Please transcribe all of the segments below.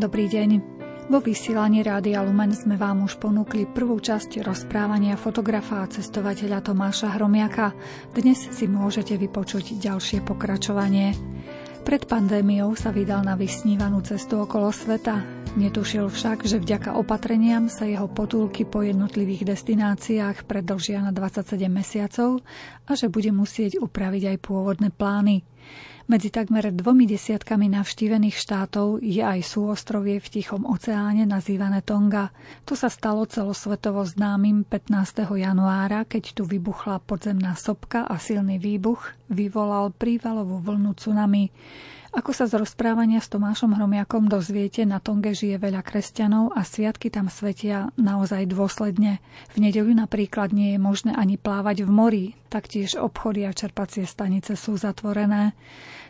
Dobrý deň. Vo vysielaní Rádia Lumen sme vám už ponúkli prvú časť rozprávania fotografa a cestovateľa Tomáša Hromiaka. Dnes si môžete vypočuť ďalšie pokračovanie. Pred pandémiou sa vydal na vysnívanú cestu okolo sveta. Netušil však, že vďaka opatreniam sa jeho potulky po jednotlivých destináciách predlžia na 27 mesiacov a že bude musieť upraviť aj pôvodné plány. Medzi takmer dvomi desiatkami navštívených štátov je aj súostrovie v Tichom oceáne nazývané Tonga. To sa stalo celosvetovo známym 15. januára, keď tu vybuchla podzemná sopka a silný výbuch vyvolal prívalovú vlnu tsunami. Ako sa z rozprávania s Tomášom Hromiakom dozviete, na Tonge žije veľa kresťanov a sviatky tam svetia naozaj dôsledne. V nedeľu napríklad nie je možné ani plávať v mori, taktiež obchody a čerpacie stanice sú zatvorené.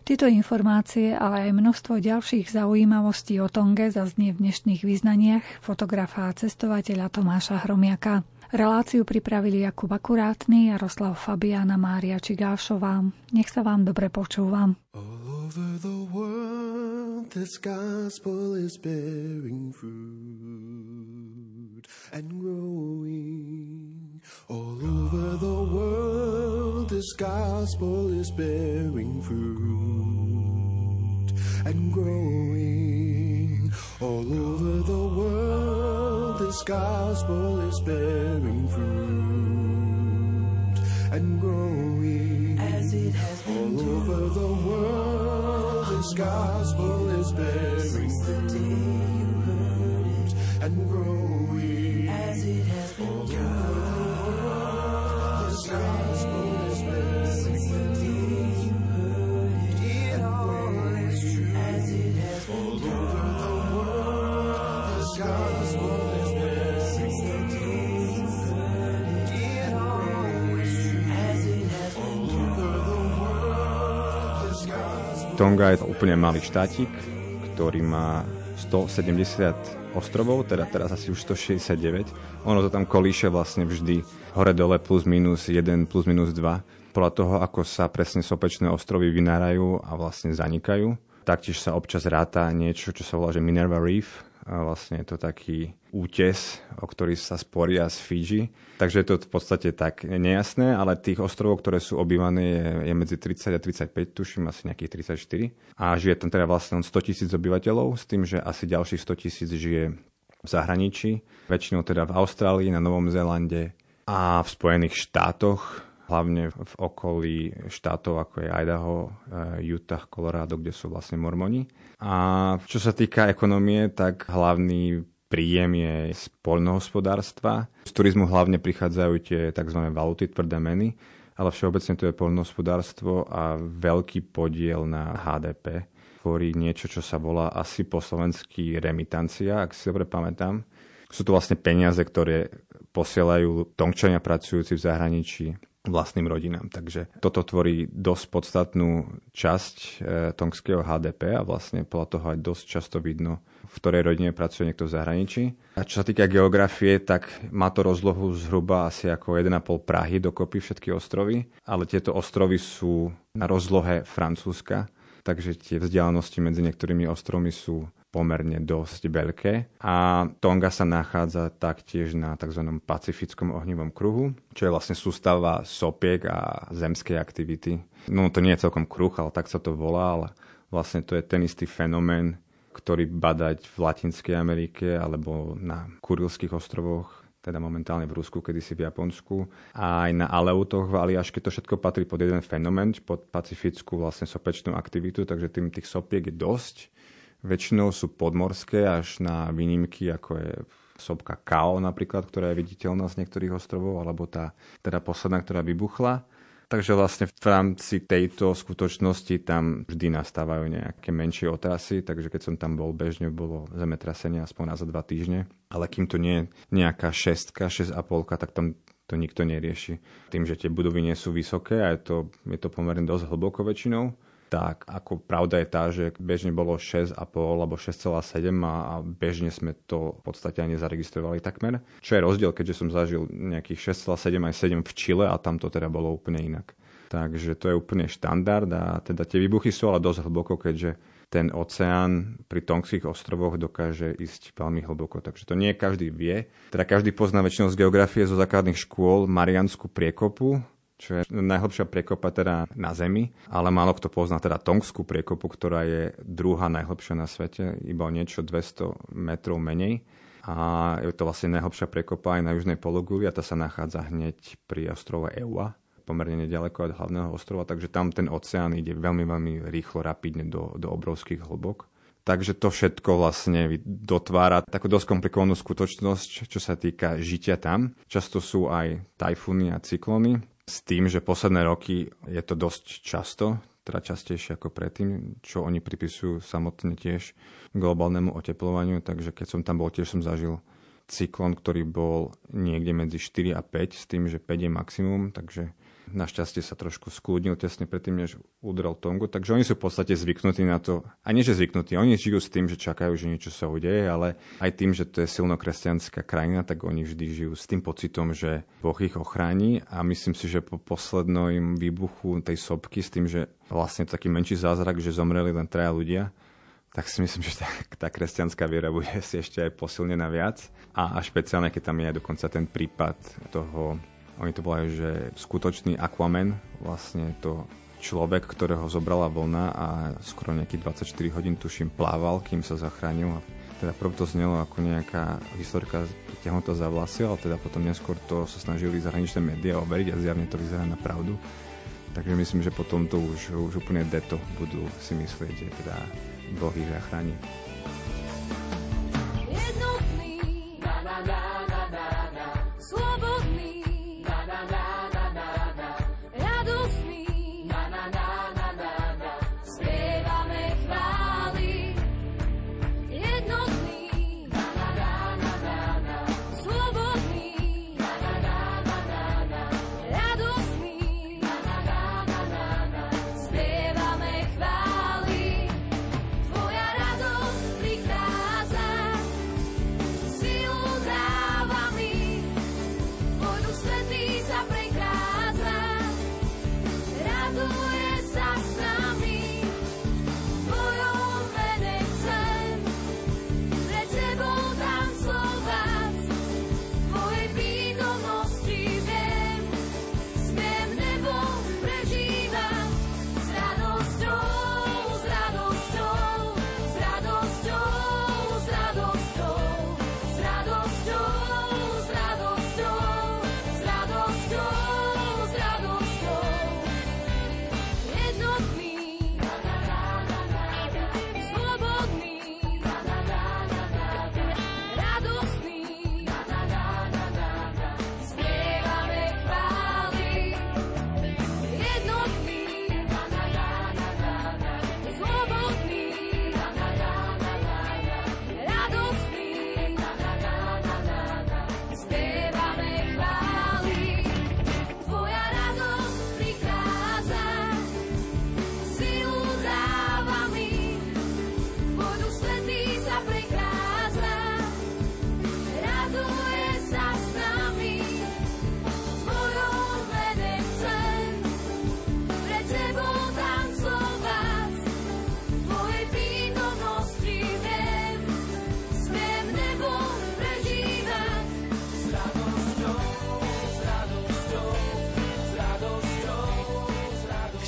Tieto informácie, ale aj množstvo ďalších zaujímavostí o Tonge zaznie v dnešných význaniach fotografa a cestovateľa Tomáša Hromiaka. Reláciu pripravili Jakub Akurátny, Jaroslav Fabiana, Mária Čigášová. Nech sa vám dobre počúvam. All over the world this gospel is bearing fruit and growing. All over the world this gospel is bearing fruit and growing. All over the world this gospel is bearing fruit and growing. As it has been all over the world this gospel is bearing fruit and growing. As it has been all Tonga je to úplne malý štátik, ktorý má 170 ostrovov, teda teraz asi už 169. Ono to tam kolíše vlastne vždy hore-dole plus minus 1 plus minus 2. Podľa toho, ako sa presne sopečné ostrovy vynárajú a vlastne zanikajú. Taktiež sa občas ráta niečo, čo sa volá, že Minerva Reef, a vlastne je to taký útes, o ktorý sa sporia z Fiji. Takže je to v podstate tak nejasné, ale tých ostrovov, ktoré sú obývané, je, je medzi 30 a 35, tuším asi nejakých 34. A žije tam teda vlastne 100 tisíc obyvateľov, s tým, že asi ďalších 100 tisíc žije v zahraničí, väčšinou teda v Austrálii, na Novom Zélande a v Spojených štátoch, hlavne v okolí štátov ako je Idaho, eh, Utah, Colorado, kde sú vlastne mormoni. A čo sa týka ekonomie, tak hlavný príjem je z poľnohospodárstva. Z turizmu hlavne prichádzajú tie tzv. valuty, tvrdé meny, ale všeobecne to je poľnohospodárstvo a veľký podiel na HDP tvorí niečo, čo sa volá asi po slovensky remitancia, ak si dobre pamätám. Sú to vlastne peniaze, ktoré posielajú tongčania pracujúci v zahraničí vlastným rodinám. Takže toto tvorí dosť podstatnú časť e, tongského HDP a vlastne podľa toho aj dosť často vidno, v ktorej rodine pracuje niekto v zahraničí. A čo sa týka geografie, tak má to rozlohu zhruba asi ako 1,5 Prahy dokopy všetky ostrovy, ale tieto ostrovy sú na rozlohe Francúzska, takže tie vzdialenosti medzi niektorými ostrovmi sú pomerne dosť veľké a Tonga sa nachádza taktiež na tzv. pacifickom ohnivom kruhu, čo je vlastne sústava sopiek a zemskej aktivity. No to nie je celkom kruh, ale tak sa to volá, ale vlastne to je ten istý fenomén, ktorý badať v Latinskej Amerike alebo na Kurilských ostrovoch teda momentálne v Rusku, kedysi v Japonsku a aj na Aleutoch v Aliaške to všetko patrí pod jeden fenomén, pod pacifickú vlastne sopečnú aktivitu, takže tým tých sopiek je dosť Väčšinou sú podmorské až na výnimky, ako je sopka Kao napríklad, ktorá je viditeľná z niektorých ostrovov, alebo tá teda posledná, ktorá vybuchla. Takže vlastne v rámci tejto skutočnosti tam vždy nastávajú nejaké menšie otrasy, takže keď som tam bol, bežne bolo zemetrasenie aspoň na za dva týždne. Ale kým to nie je nejaká šestka, šesť a polka, tak tam to nikto nerieši. Tým, že tie budovy nie sú vysoké a je to, je to pomerne dosť hlboko väčšinou, tak ako pravda je tá, že bežne bolo 6,5 alebo 6,7 a bežne sme to v podstate ani zaregistrovali takmer. Čo je rozdiel, keďže som zažil nejakých 6,7 aj 7 v Čile a tam to teda bolo úplne inak. Takže to je úplne štandard a teda tie výbuchy sú ale dosť hlboko, keďže ten oceán pri Tongských ostrovoch dokáže ísť veľmi hlboko. Takže to nie každý vie. Teda každý pozná väčšinou z geografie zo základných škôl Marianskú priekopu, čo je najhlbšia priekopa teda na Zemi, ale málo kto pozná teda Tongskú priekopu, ktorá je druhá najhlbšia na svete, iba o niečo 200 metrov menej. A je to vlastne najhlbšia priekopa aj na južnej pologuli a tá sa nachádza hneď pri ostrove Eua pomerne nedaleko od hlavného ostrova, takže tam ten oceán ide veľmi, veľmi rýchlo, rapidne do, do obrovských hlbok. Takže to všetko vlastne dotvára takú dosť komplikovanú skutočnosť, čo sa týka žitia tam. Často sú aj tajfúny a cyklóny, s tým, že posledné roky je to dosť často, teda častejšie ako predtým, čo oni pripisujú samotne tiež globálnemu oteplovaniu, takže keď som tam bol, tiež som zažil cyklon, ktorý bol niekde medzi 4 a 5, s tým, že 5 je maximum, takže Našťastie sa trošku skúdnil tesne predtým, než udrel Tongu, takže oni sú v podstate zvyknutí na to, a nie že zvyknutí, oni žijú s tým, že čakajú, že niečo sa udeje, ale aj tým, že to je silno kresťanská krajina, tak oni vždy žijú s tým pocitom, že Boh ich ochráni a myslím si, že po poslednom výbuchu tej sopky s tým, že vlastne taký menší zázrak, že zomreli len traja ľudia, tak si myslím, že tá, tá kresťanská viera bude si ešte aj posilnená viac. A, a špeciálne, keď tam je aj dokonca ten prípad toho oni to volajú, že skutočný Aquaman, vlastne to človek, ktorého zobrala vlna a skoro nejakých 24 hodín tuším plával, kým sa zachránil. Teda prv to znelo ako nejaká historka ťahnutá za vlasy, ale teda potom neskôr to sa snažili zahraničné médiá overiť a zjavne to vyzerá na pravdu. Takže myslím, že potom to už, už úplne deto budú si myslieť, že teda Boh ich zachráni.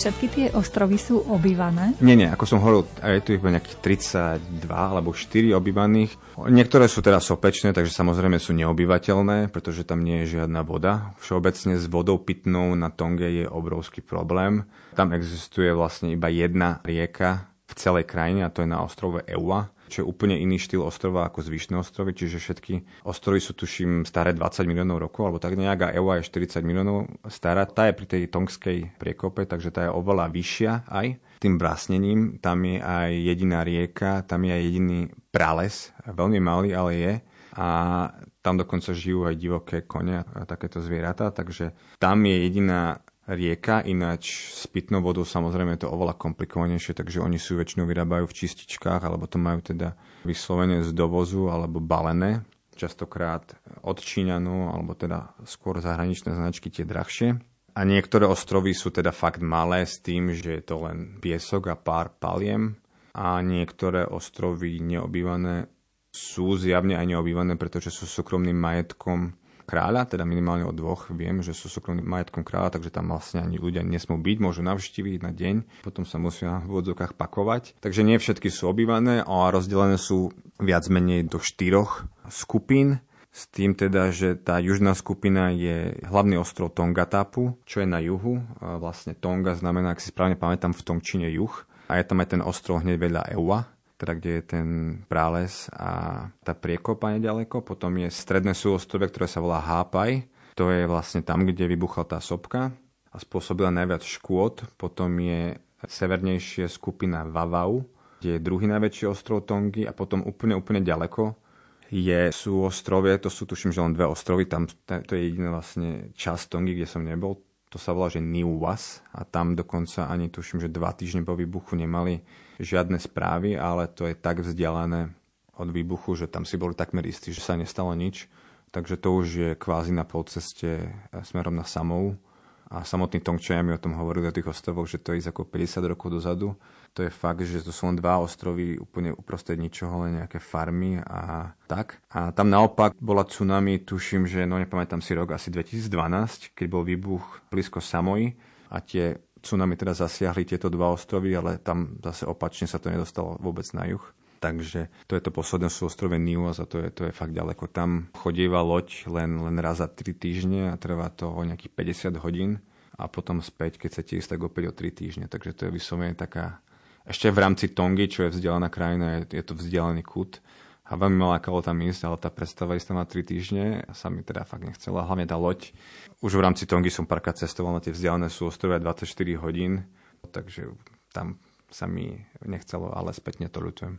Všetky tie ostrovy sú obývané? Nie, nie, ako som hovoril, je tu iba nejakých 32 alebo 4 obývaných. Niektoré sú teda sopečné, takže samozrejme sú neobyvateľné, pretože tam nie je žiadna voda. Všeobecne s vodou pitnou na Tonge je obrovský problém. Tam existuje vlastne iba jedna rieka v celej krajine a to je na ostrove Eua čo je úplne iný štýl ostrova ako zvyšné ostrovy, čiže všetky ostrovy sú tuším staré 20 miliónov rokov, alebo tak nejak a Ewa je 40 miliónov stará. Tá je pri tej tongskej priekope, takže tá je oveľa vyššia aj tým brásnením. Tam je aj jediná rieka, tam je aj jediný prales, veľmi malý, ale je. A tam dokonca žijú aj divoké kone a takéto zvieratá, takže tam je jediná rieka, ináč s pitnou vodou samozrejme je to oveľa komplikovanejšie, takže oni sú väčšinou vyrábajú v čističkách, alebo to majú teda vyslovene z dovozu alebo balené, častokrát od Číňanov, alebo teda skôr zahraničné značky tie drahšie. A niektoré ostrovy sú teda fakt malé s tým, že je to len piesok a pár paliem. a niektoré ostrovy neobývané sú zjavne aj neobývané, pretože sú súkromným majetkom kráľa, teda minimálne o dvoch viem, že sú súkromným majetkom kráľa, takže tam vlastne ani ľudia nesmú byť, môžu navštíviť na deň, potom sa musia v odzokách pakovať. Takže nie všetky sú obývané a rozdelené sú viac menej do štyroch skupín. S tým teda, že tá južná skupina je hlavný ostrov Tongatapu, čo je na juhu. Vlastne Tonga znamená, ak si správne pamätám, v Tongčine juh. A je tam aj ten ostrov hneď vedľa Eua, teda kde je ten práles a tá priekopa nedaleko. Potom je stredné súostrovie, ktoré sa volá Hápaj. To je vlastne tam, kde vybuchla tá sopka a spôsobila najviac škôd. Potom je severnejšia skupina Vavau, kde je druhý najväčší ostrov Tongy a potom úplne, úplne ďaleko je, sú ostrovie, to sú tuším, že len dve ostrovy, tam to je jediná vlastne časť Tongy, kde som nebol, to sa volá, že Niuwas a tam dokonca ani tuším, že dva týždne po výbuchu nemali žiadne správy, ale to je tak vzdialené od výbuchu, že tam si boli takmer istí, že sa nestalo nič. Takže to už je kvázi na polceste eh, smerom na Samou. A samotní Tongčania mi o tom hovorili o tých ostrovoch, že to je ako 50 rokov dozadu. To je fakt, že to sú len dva ostrovy úplne uprostred ničoho, len nejaké farmy a tak. A tam naopak bola tsunami, tuším, že no nepamätám si rok, asi 2012, keď bol výbuch blízko Samoji a tie tsunami teda zasiahli tieto dva ostrovy, ale tam zase opačne sa to nedostalo vôbec na juh. Takže to je to posledné súostrove Niuas a to je, to je fakt ďaleko. Tam chodíva loď len, len raz za 3 týždne a trvá to o nejakých 50 hodín a potom späť, keď sa ísť, tak opäť o 3 týždne. Takže to je vyslovene taká... Ešte v rámci Tongy, čo je vzdialená krajina, je, je to vzdialený kút a veľmi ma lákalo tam ísť, ale tá predstava tam na 3 týždne sa mi teda fakt nechcela. Hlavne tá loď. Už v rámci Tongy som párkrát cestoval na tie vzdialené súostrovia 24 hodín, takže tam sa mi nechcelo, ale spätne to ľutujem.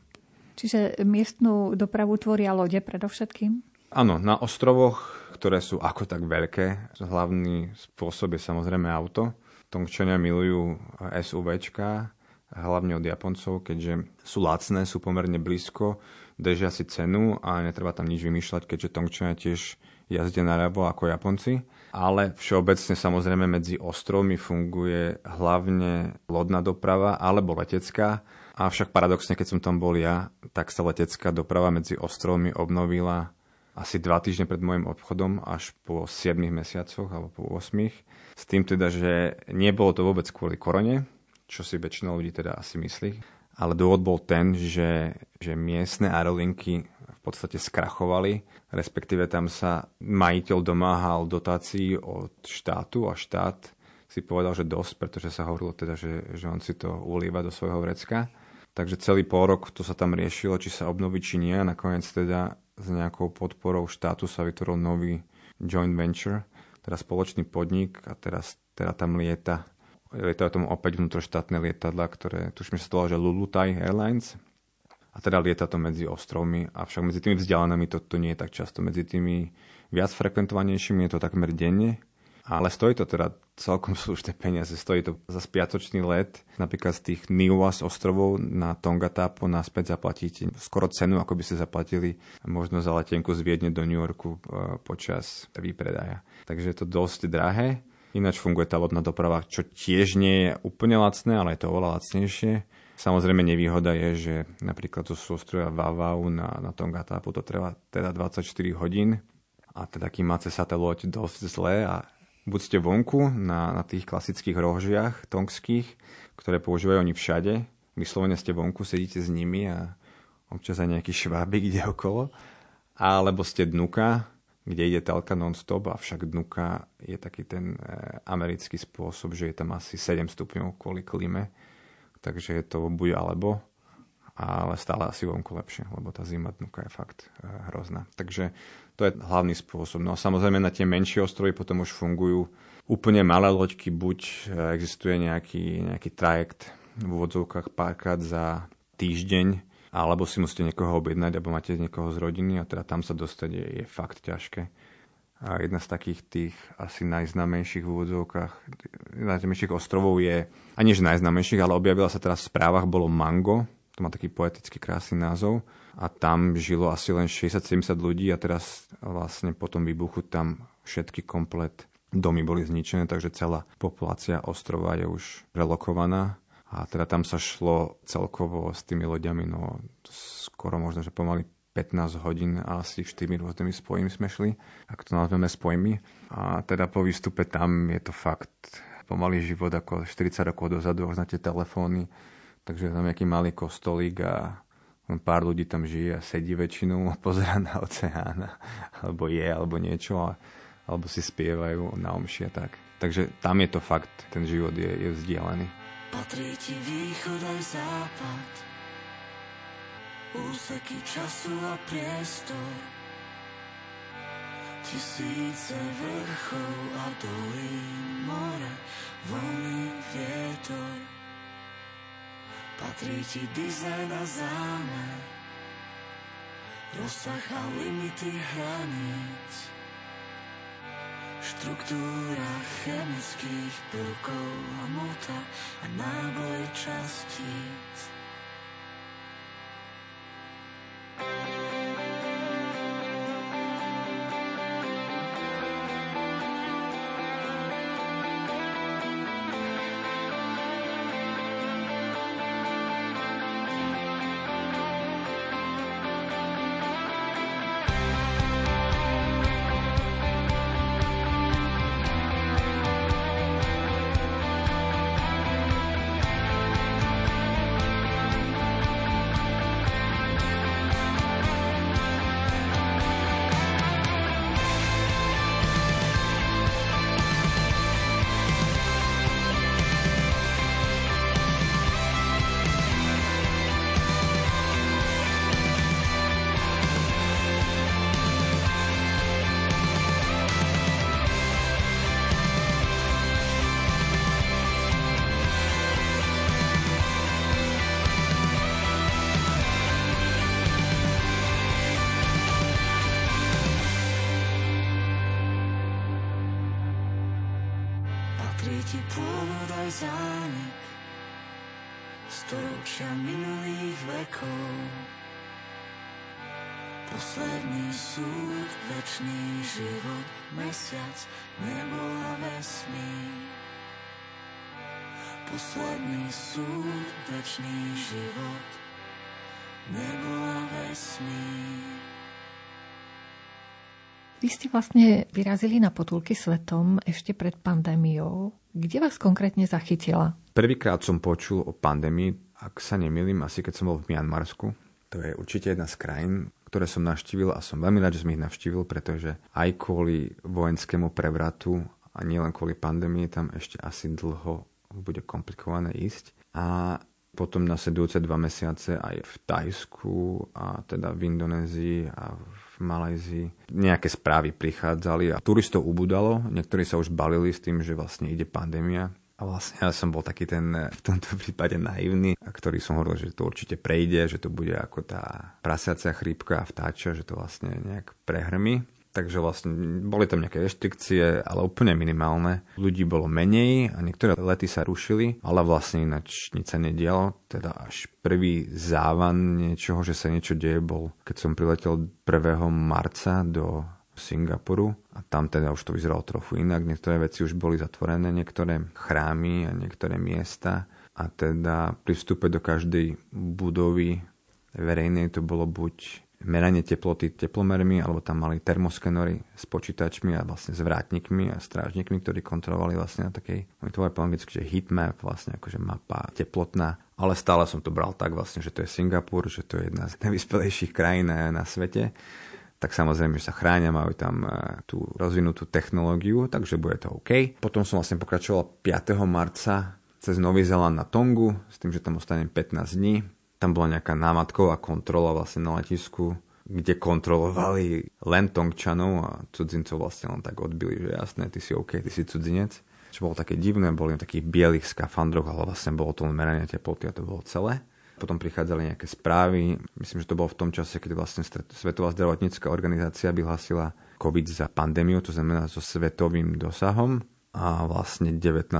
Čiže miestnú dopravu tvoria lode predovšetkým? Áno, na ostrovoch, ktoré sú ako tak veľké, hlavný spôsob je samozrejme auto. Tongčania milujú SUVčka, hlavne od Japoncov, keďže sú lacné, sú pomerne blízko, držia si cenu a netreba tam nič vymýšľať, keďže Tongčania tiež jazdia naľavo ako Japonci. Ale všeobecne samozrejme medzi ostrovmi funguje hlavne lodná doprava alebo letecká Avšak paradoxne, keď som tam bol ja, tak sa letecká doprava medzi ostrovmi obnovila asi dva týždne pred môjim obchodom až po 7 mesiacoch alebo po 8. S tým teda, že nebolo to vôbec kvôli korone, čo si väčšina ľudí teda asi myslí, ale dôvod bol ten, že, že miestne aerolinky v podstate skrachovali, respektíve tam sa majiteľ domáhal dotácií od štátu a štát si povedal, že dosť, pretože sa hovorilo teda, že, že on si to ulieva do svojho vrecka Takže celý pol to sa tam riešilo, či sa obnoví, či nie. A nakoniec teda s nejakou podporou štátu sa vytvoril nový joint venture, teda spoločný podnik a teraz teda tam lieta lietajú tam opäť vnútroštátne lietadla, ktoré tuším, že sa to že Lulutai Airlines. A teda lieta to medzi ostrovmi, avšak medzi tými vzdialenými to, to nie je tak často. Medzi tými viac frekventovanejšími je to takmer denne ale stojí to teda celkom slušné peniaze. Stojí to za spiatočný let. Napríklad z tých Niuas ostrovov na Tongatapo naspäť zaplatíte skoro cenu, ako by ste zaplatili možno za letenku z Viedne do New Yorku e, počas výpredaja. Takže je to dosť drahé. Ináč funguje tá lodná doprava, čo tiež nie je úplne lacné, ale je to oveľa lacnejšie. Samozrejme nevýhoda je, že napríklad zo sústroja Vavau na, na Tongatapu to trvá teda 24 hodín a teda kým máte sa tá loď dosť zlé. A buď ste vonku na, na tých klasických rožiach tongských, ktoré používajú oni všade, vyslovene ste vonku, sedíte s nimi a občas aj nejaký švábik ide okolo, alebo ste dnuka, kde ide telka non-stop, avšak dnuka je taký ten e, americký spôsob, že je tam asi 7 stupňov kvôli klíme, takže je to buď alebo, ale stále asi vonku lepšie, lebo tá zima dnuka je fakt e, hrozná. Takže to je hlavný spôsob. No a samozrejme na tie menšie ostrovy potom už fungujú úplne malé loďky, buď e, existuje nejaký, nejaký trajekt v úvodzovkách párkrát za týždeň, alebo si musíte niekoho objednať, alebo máte niekoho z rodiny a teda tam sa dostať je, je fakt ťažké. A jedna z takých tých asi najznámejších v úvodzovkách, najznámejších ostrovov je, ani že najznámejších, ale objavila sa teraz v správach, bolo Mango, to má taký poetický krásny názov a tam žilo asi len 60-70 ľudí a teraz vlastne po tom výbuchu tam všetky komplet domy boli zničené, takže celá populácia ostrova je už relokovaná a teda tam sa šlo celkovo s tými loďami, no skoro možno, že pomaly 15 hodín a asi 4 rôznymi spojmi sme šli, ak to nazveme spojmi. A teda po výstupe tam je to fakt pomalý život ako 40 rokov dozadu, už tie telefóny, takže tam nejaký malý kostolík a pár ľudí tam žije a sedí väčšinou a pozera na oceán, alebo je, alebo niečo, alebo si spievajú na omši a tak. Takže tam je to fakt, ten život je, je vzdialený. Patrí ti východ aj západ. Úseky času a priestor. Tisíce vrchov a dolín More, vlny, vietor. Patrí ti dizajn a zámer. Rozsah a limity hraníc Štruktúra chemických prvkov a mota a náboj častíc. mesiac, súd, večný život, nebo a vesmír. Vy ste vlastne vyrazili na potulky svetom ešte pred pandémiou. Kde vás konkrétne zachytila? Prvýkrát som počul o pandémii, ak sa nemýlim, asi keď som bol v Mianmarsku. To je určite jedna z krajín, ktoré som navštívil a som veľmi rád, že som ich navštívil, pretože aj kvôli vojenskému prevratu a nielen kvôli pandémii tam ešte asi dlho bude komplikované ísť. A potom nasledujúce dva mesiace aj v Tajsku a teda v Indonézii a v Malajzii. Nejaké správy prichádzali a turistov ubudalo. Niektorí sa už balili s tým, že vlastne ide pandémia a vlastne ja som bol taký ten v tomto prípade naivný, ktorý som hovoril, že to určite prejde, že to bude ako tá prasiacia chrípka a vtáča, že to vlastne nejak prehrmi. Takže vlastne boli tam nejaké reštrikcie, ale úplne minimálne. Ľudí bolo menej a niektoré lety sa rušili, ale vlastne ináč nič sa nedialo. Teda až prvý závan niečoho, že sa niečo deje, bol, keď som priletel 1. marca do Singapuru a tam teda už to vyzeralo trochu inak. Niektoré veci už boli zatvorené, niektoré chrámy a niektoré miesta a teda pri vstupe do každej budovy verejnej to bolo buď meranie teploty teplomermi, alebo tam mali termoskenory s počítačmi a vlastne s vrátnikmi a strážnikmi, ktorí kontrolovali vlastne na takej, oni to po anglicky, že heatmap, vlastne akože mapa teplotná. Ale stále som to bral tak vlastne, že to je Singapur, že to je jedna z najvyspelejších krajín na svete tak samozrejme, že sa chránia, majú tam e, tú rozvinutú technológiu, takže bude to OK. Potom som vlastne pokračoval 5. marca cez Nový Zeland na Tongu, s tým, že tam ostanem 15 dní. Tam bola nejaká námatková kontrola vlastne na letisku, kde kontrolovali len Tongčanov a cudzincov vlastne len tak odbili, že jasné, ty si OK, ty si cudzinec. Čo bolo také divné, boli v takých bielých skafandroch, ale vlastne bolo to len meranie teploty a to bolo celé. Potom prichádzali nejaké správy. Myslím, že to bolo v tom čase, keď vlastne Svetová zdravotnícká organizácia vyhlásila COVID za pandémiu, to znamená so svetovým dosahom. A vlastne 19.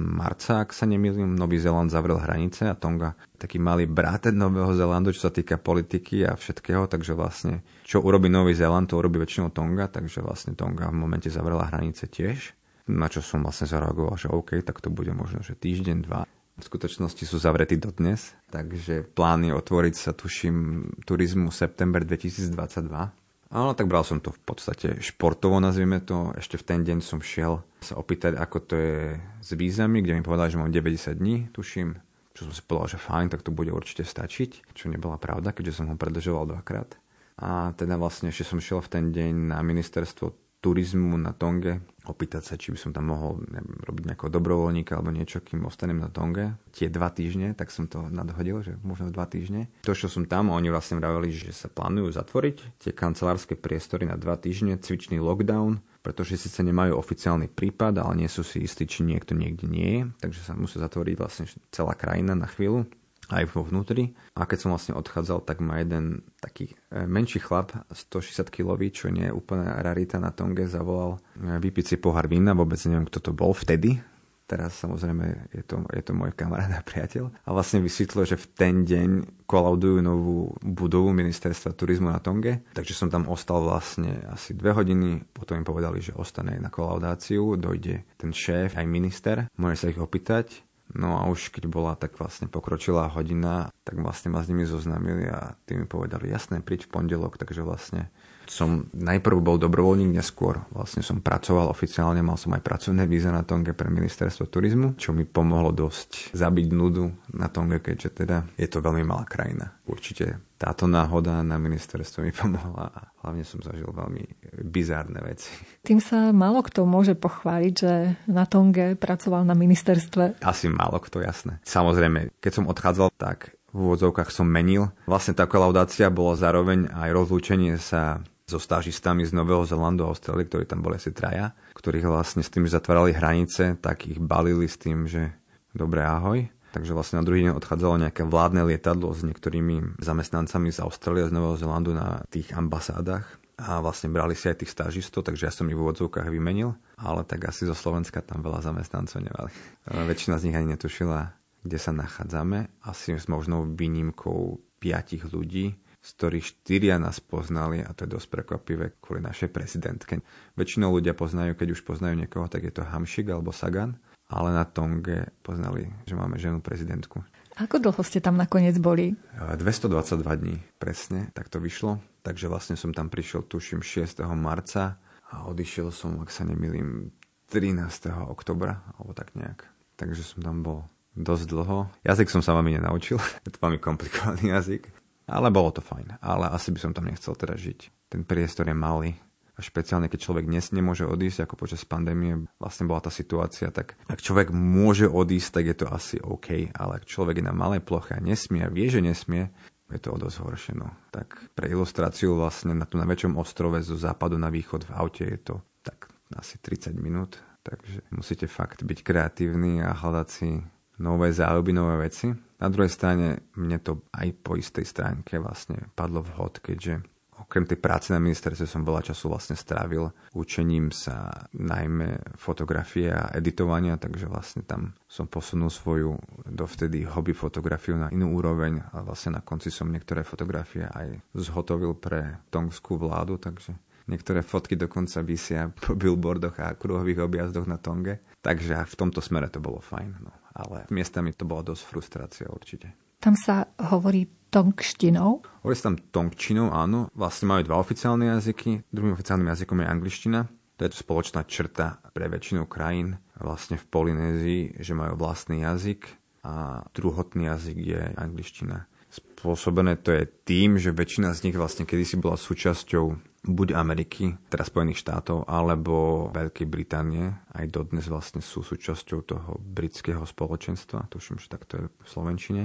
marca, ak sa nemýlim, Nový Zeland zavrel hranice a Tonga taký malý brat Nového Zelandu, čo sa týka politiky a všetkého, takže vlastne čo urobí Nový Zeland, to urobí väčšinou Tonga, takže vlastne Tonga v momente zavrela hranice tiež. Na čo som vlastne zareagoval, že OK, tak to bude možno, že týždeň, dva v skutočnosti sú zavretí dodnes, takže plán otvoriť sa, tuším, turizmu september 2022. Áno, tak bral som to v podstate športovo, nazvime to. Ešte v ten deň som šiel sa opýtať, ako to je s vízami, kde mi povedali, že mám 90 dní, tuším. Čo som si povedal, že fajn, tak to bude určite stačiť, čo nebola pravda, keďže som ho predlžoval dvakrát. A teda vlastne ešte som šiel v ten deň na ministerstvo turizmu na Tonge, opýtať sa, či by som tam mohol neviem, robiť nejakého dobrovoľníka alebo niečo, kým ostanem na Tonge. Tie dva týždne, tak som to nadhodil, že možno dva týždne. To, čo som tam, oni vlastne vraveli, že sa plánujú zatvoriť tie kancelárske priestory na dva týždne, cvičný lockdown, pretože síce nemajú oficiálny prípad, ale nie sú si istí, či niekto niekde nie je, takže sa musí zatvoriť vlastne celá krajina na chvíľu aj vo vnútri. A keď som vlastne odchádzal, tak ma jeden taký e, menší chlap, 160 kg, čo nie je úplne rarita na Tonge, zavolal e, vypiť si pohár vína, vôbec neviem, kto to bol vtedy. Teraz samozrejme je to, je to môj kamarát a priateľ. A vlastne vysvetlil, že v ten deň kolaudujú novú budovu ministerstva turizmu na Tonge. Takže som tam ostal vlastne asi dve hodiny. Potom im povedali, že ostane na kolaudáciu. Dojde ten šéf, aj minister. Môže sa ich opýtať No a už keď bola tak vlastne pokročilá hodina, tak vlastne ma s nimi zoznámili a tí mi povedali, jasné, príď v pondelok, takže vlastne som najprv bol dobrovoľník, neskôr vlastne som pracoval oficiálne, mal som aj pracovné víza na Tonge pre ministerstvo turizmu, čo mi pomohlo dosť zabiť nudu na Tonge, keďže teda je to veľmi malá krajina. Určite táto náhoda na ministerstvo mi pomohla a hlavne som zažil veľmi bizárne veci. Tým sa málo kto môže pochváliť, že na Tonge pracoval na ministerstve. Asi málo kto, jasné. Samozrejme, keď som odchádzal, tak v úvodzovkách som menil. Vlastne tá kolaudácia bola zároveň aj rozlúčenie sa so stážistami z Nového Zelandu a Austrálie, ktorí tam boli asi traja, ktorých vlastne s tým, že zatvárali hranice, tak ich balili s tým, že dobre ahoj. Takže vlastne na druhý deň odchádzalo nejaké vládne lietadlo s niektorými zamestnancami z Austrálie a z Nového Zelandu na tých ambasádach a vlastne brali si aj tých stážistov, takže ja som ich v úvodzovkách vymenil, ale tak asi zo Slovenska tam veľa zamestnancov nemali. Väčšina z nich ani netušila, kde sa nachádzame. Asi s možnou výnimkou piatich ľudí, z ktorých štyria nás poznali a to je dosť prekvapivé kvôli našej prezidentke. Väčšinou ľudia poznajú, keď už poznajú niekoho, tak je to Hamšik alebo Sagan, ale na Tonge poznali, že máme ženu prezidentku. Ako dlho ste tam nakoniec boli? 222 dní, presne, tak to vyšlo. Takže vlastne som tam prišiel, tuším, 6. marca a odišiel som, ak sa nemýlim, 13. oktobra, alebo tak nejak. Takže som tam bol dosť dlho. Jazyk som sa veľmi nenaučil, je to veľmi komplikovaný jazyk. Ale bolo to fajn. Ale asi by som tam nechcel teda žiť. Ten priestor je malý. A špeciálne, keď človek dnes nemôže odísť, ako počas pandémie vlastne bola tá situácia, tak ak človek môže odísť, tak je to asi OK, ale ak človek je na malej ploche a nesmie a vie, že nesmie, je to o dosť horšie. No. Tak pre ilustráciu vlastne na tu na väčšom ostrove zo západu na východ v aute je to tak asi 30 minút, takže musíte fakt byť kreatívni a hľadať si nové záľuby, nové veci. Na druhej strane mne to aj po istej stránke vlastne padlo vhod, keďže okrem tej práce na ministerstve som veľa času vlastne strávil učením sa najmä fotografie a editovania, takže vlastne tam som posunul svoju dovtedy hobby fotografiu na inú úroveň a vlastne na konci som niektoré fotografie aj zhotovil pre tongskú vládu, takže niektoré fotky dokonca vysia po billboardoch a kruhových objazdoch na Tonge. Takže v tomto smere to bolo fajn. No ale miestami to bola dosť frustrácia určite. Tam sa hovorí tongštinou? Hovorí sa tam tongčinou, áno. Vlastne majú dva oficiálne jazyky. Druhým oficiálnym jazykom je angličtina. To je to spoločná črta pre väčšinu krajín vlastne v Polynézii, že majú vlastný jazyk a druhotný jazyk je angličtina. Spôsobené to je tým, že väčšina z nich vlastne kedysi bola súčasťou buď Ameriky, teda Spojených štátov, alebo Veľkej Británie. Aj dodnes vlastne sú súčasťou toho britského spoločenstva, tuším, že takto je v Slovenčine.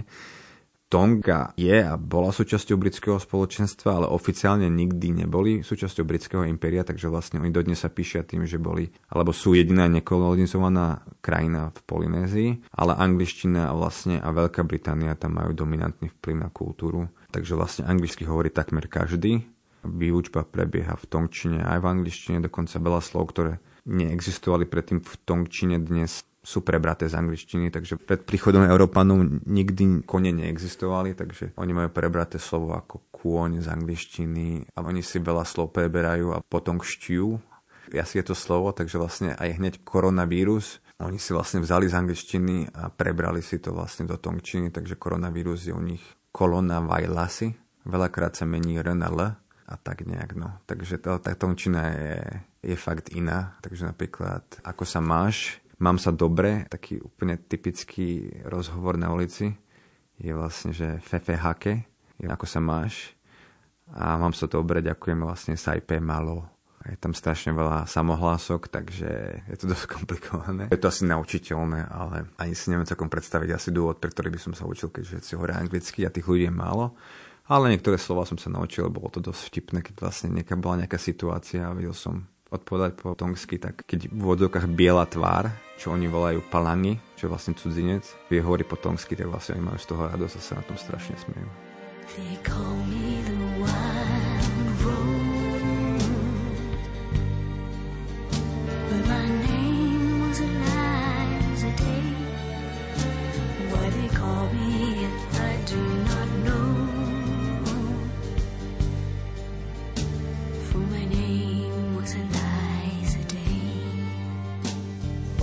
Tonga je a bola súčasťou britského spoločenstva, ale oficiálne nikdy neboli súčasťou britského impéria, takže vlastne oni dodnes sa píšia tým, že boli, alebo sú jediná nekolonizovaná krajina v Polynézii, ale angličtina vlastne a Veľká Británia tam majú dominantný vplyv na kultúru. Takže vlastne anglicky hovorí takmer každý, Výučba prebieha v tongčine aj v angličtine, dokonca veľa slov, ktoré neexistovali predtým v tongčine dnes sú prebraté z angličtiny, takže pred príchodom Európanov nikdy kone neexistovali, takže oni majú prebraté slovo ako kôň z angličtiny a oni si veľa slov preberajú a potom kštiu. asi je to slovo, takže vlastne aj hneď koronavírus, oni si vlastne vzali z angličtiny a prebrali si to vlastne do tongčiny, takže koronavírus je u nich kolona vajlasy. Veľakrát sa mení R na L a tak nejak, no. Takže tá, tá tongčina je, je fakt iná. Takže napríklad, ako sa máš, mám sa dobre, taký úplne typický rozhovor na ulici je vlastne, že fefe hake, ako sa máš a mám sa dobre, ďakujem vlastne sajpe malo. Je tam strašne veľa samohlások, takže je to dosť komplikované. Je to asi naučiteľné, ale ani si neviem celkom predstaviť asi dôvod, pre ktorý by som sa učil, keďže si hovorí anglicky a tých ľudí je málo. Ale niektoré slova som sa naučil, bolo to dosť vtipné, keď vlastne nejaká bola nejaká situácia a videl som odpovedať po tongsky, tak keď v vodzovkách biela tvár, čo oni volajú palangi, čo je vlastne cudzinec, vie hovorí po tongsky, tak vlastne oni majú z toho radosť a sa na tom strašne smejú. They call me the wild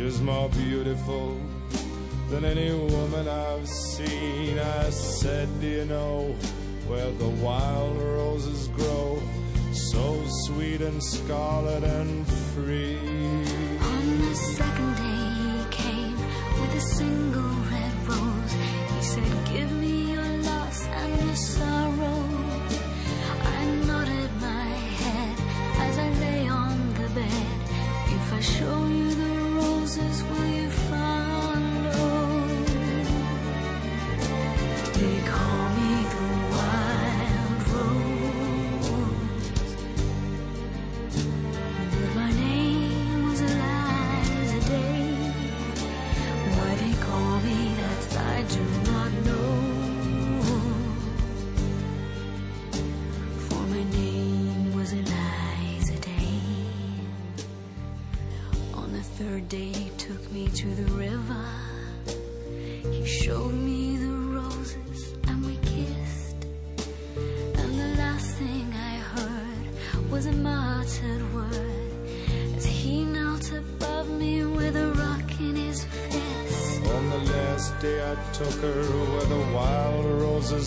She's more beautiful than any woman I've seen. I said, Do you know where the wild roses grow? So sweet and scarlet and free. On the second day he came with a single red rose. He said, Give me your loss and your sorrow.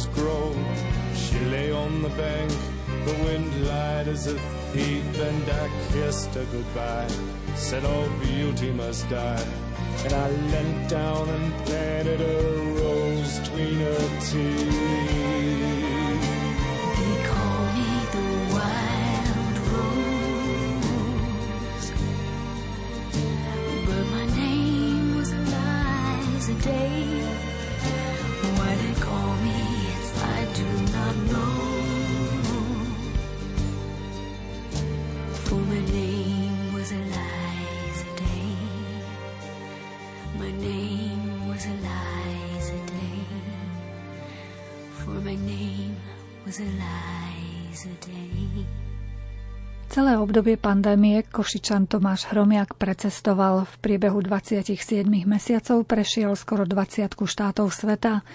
Grow. She lay on the bank, the wind lied as a thief, and I kissed her goodbye. Said all beauty must die. And I leant down and planted a rose between her teeth. Celé obdobie pandémie Košičan Tomáš Hromiak precestoval v priebehu 27 mesiacov, prešiel skoro 20 štátov sveta.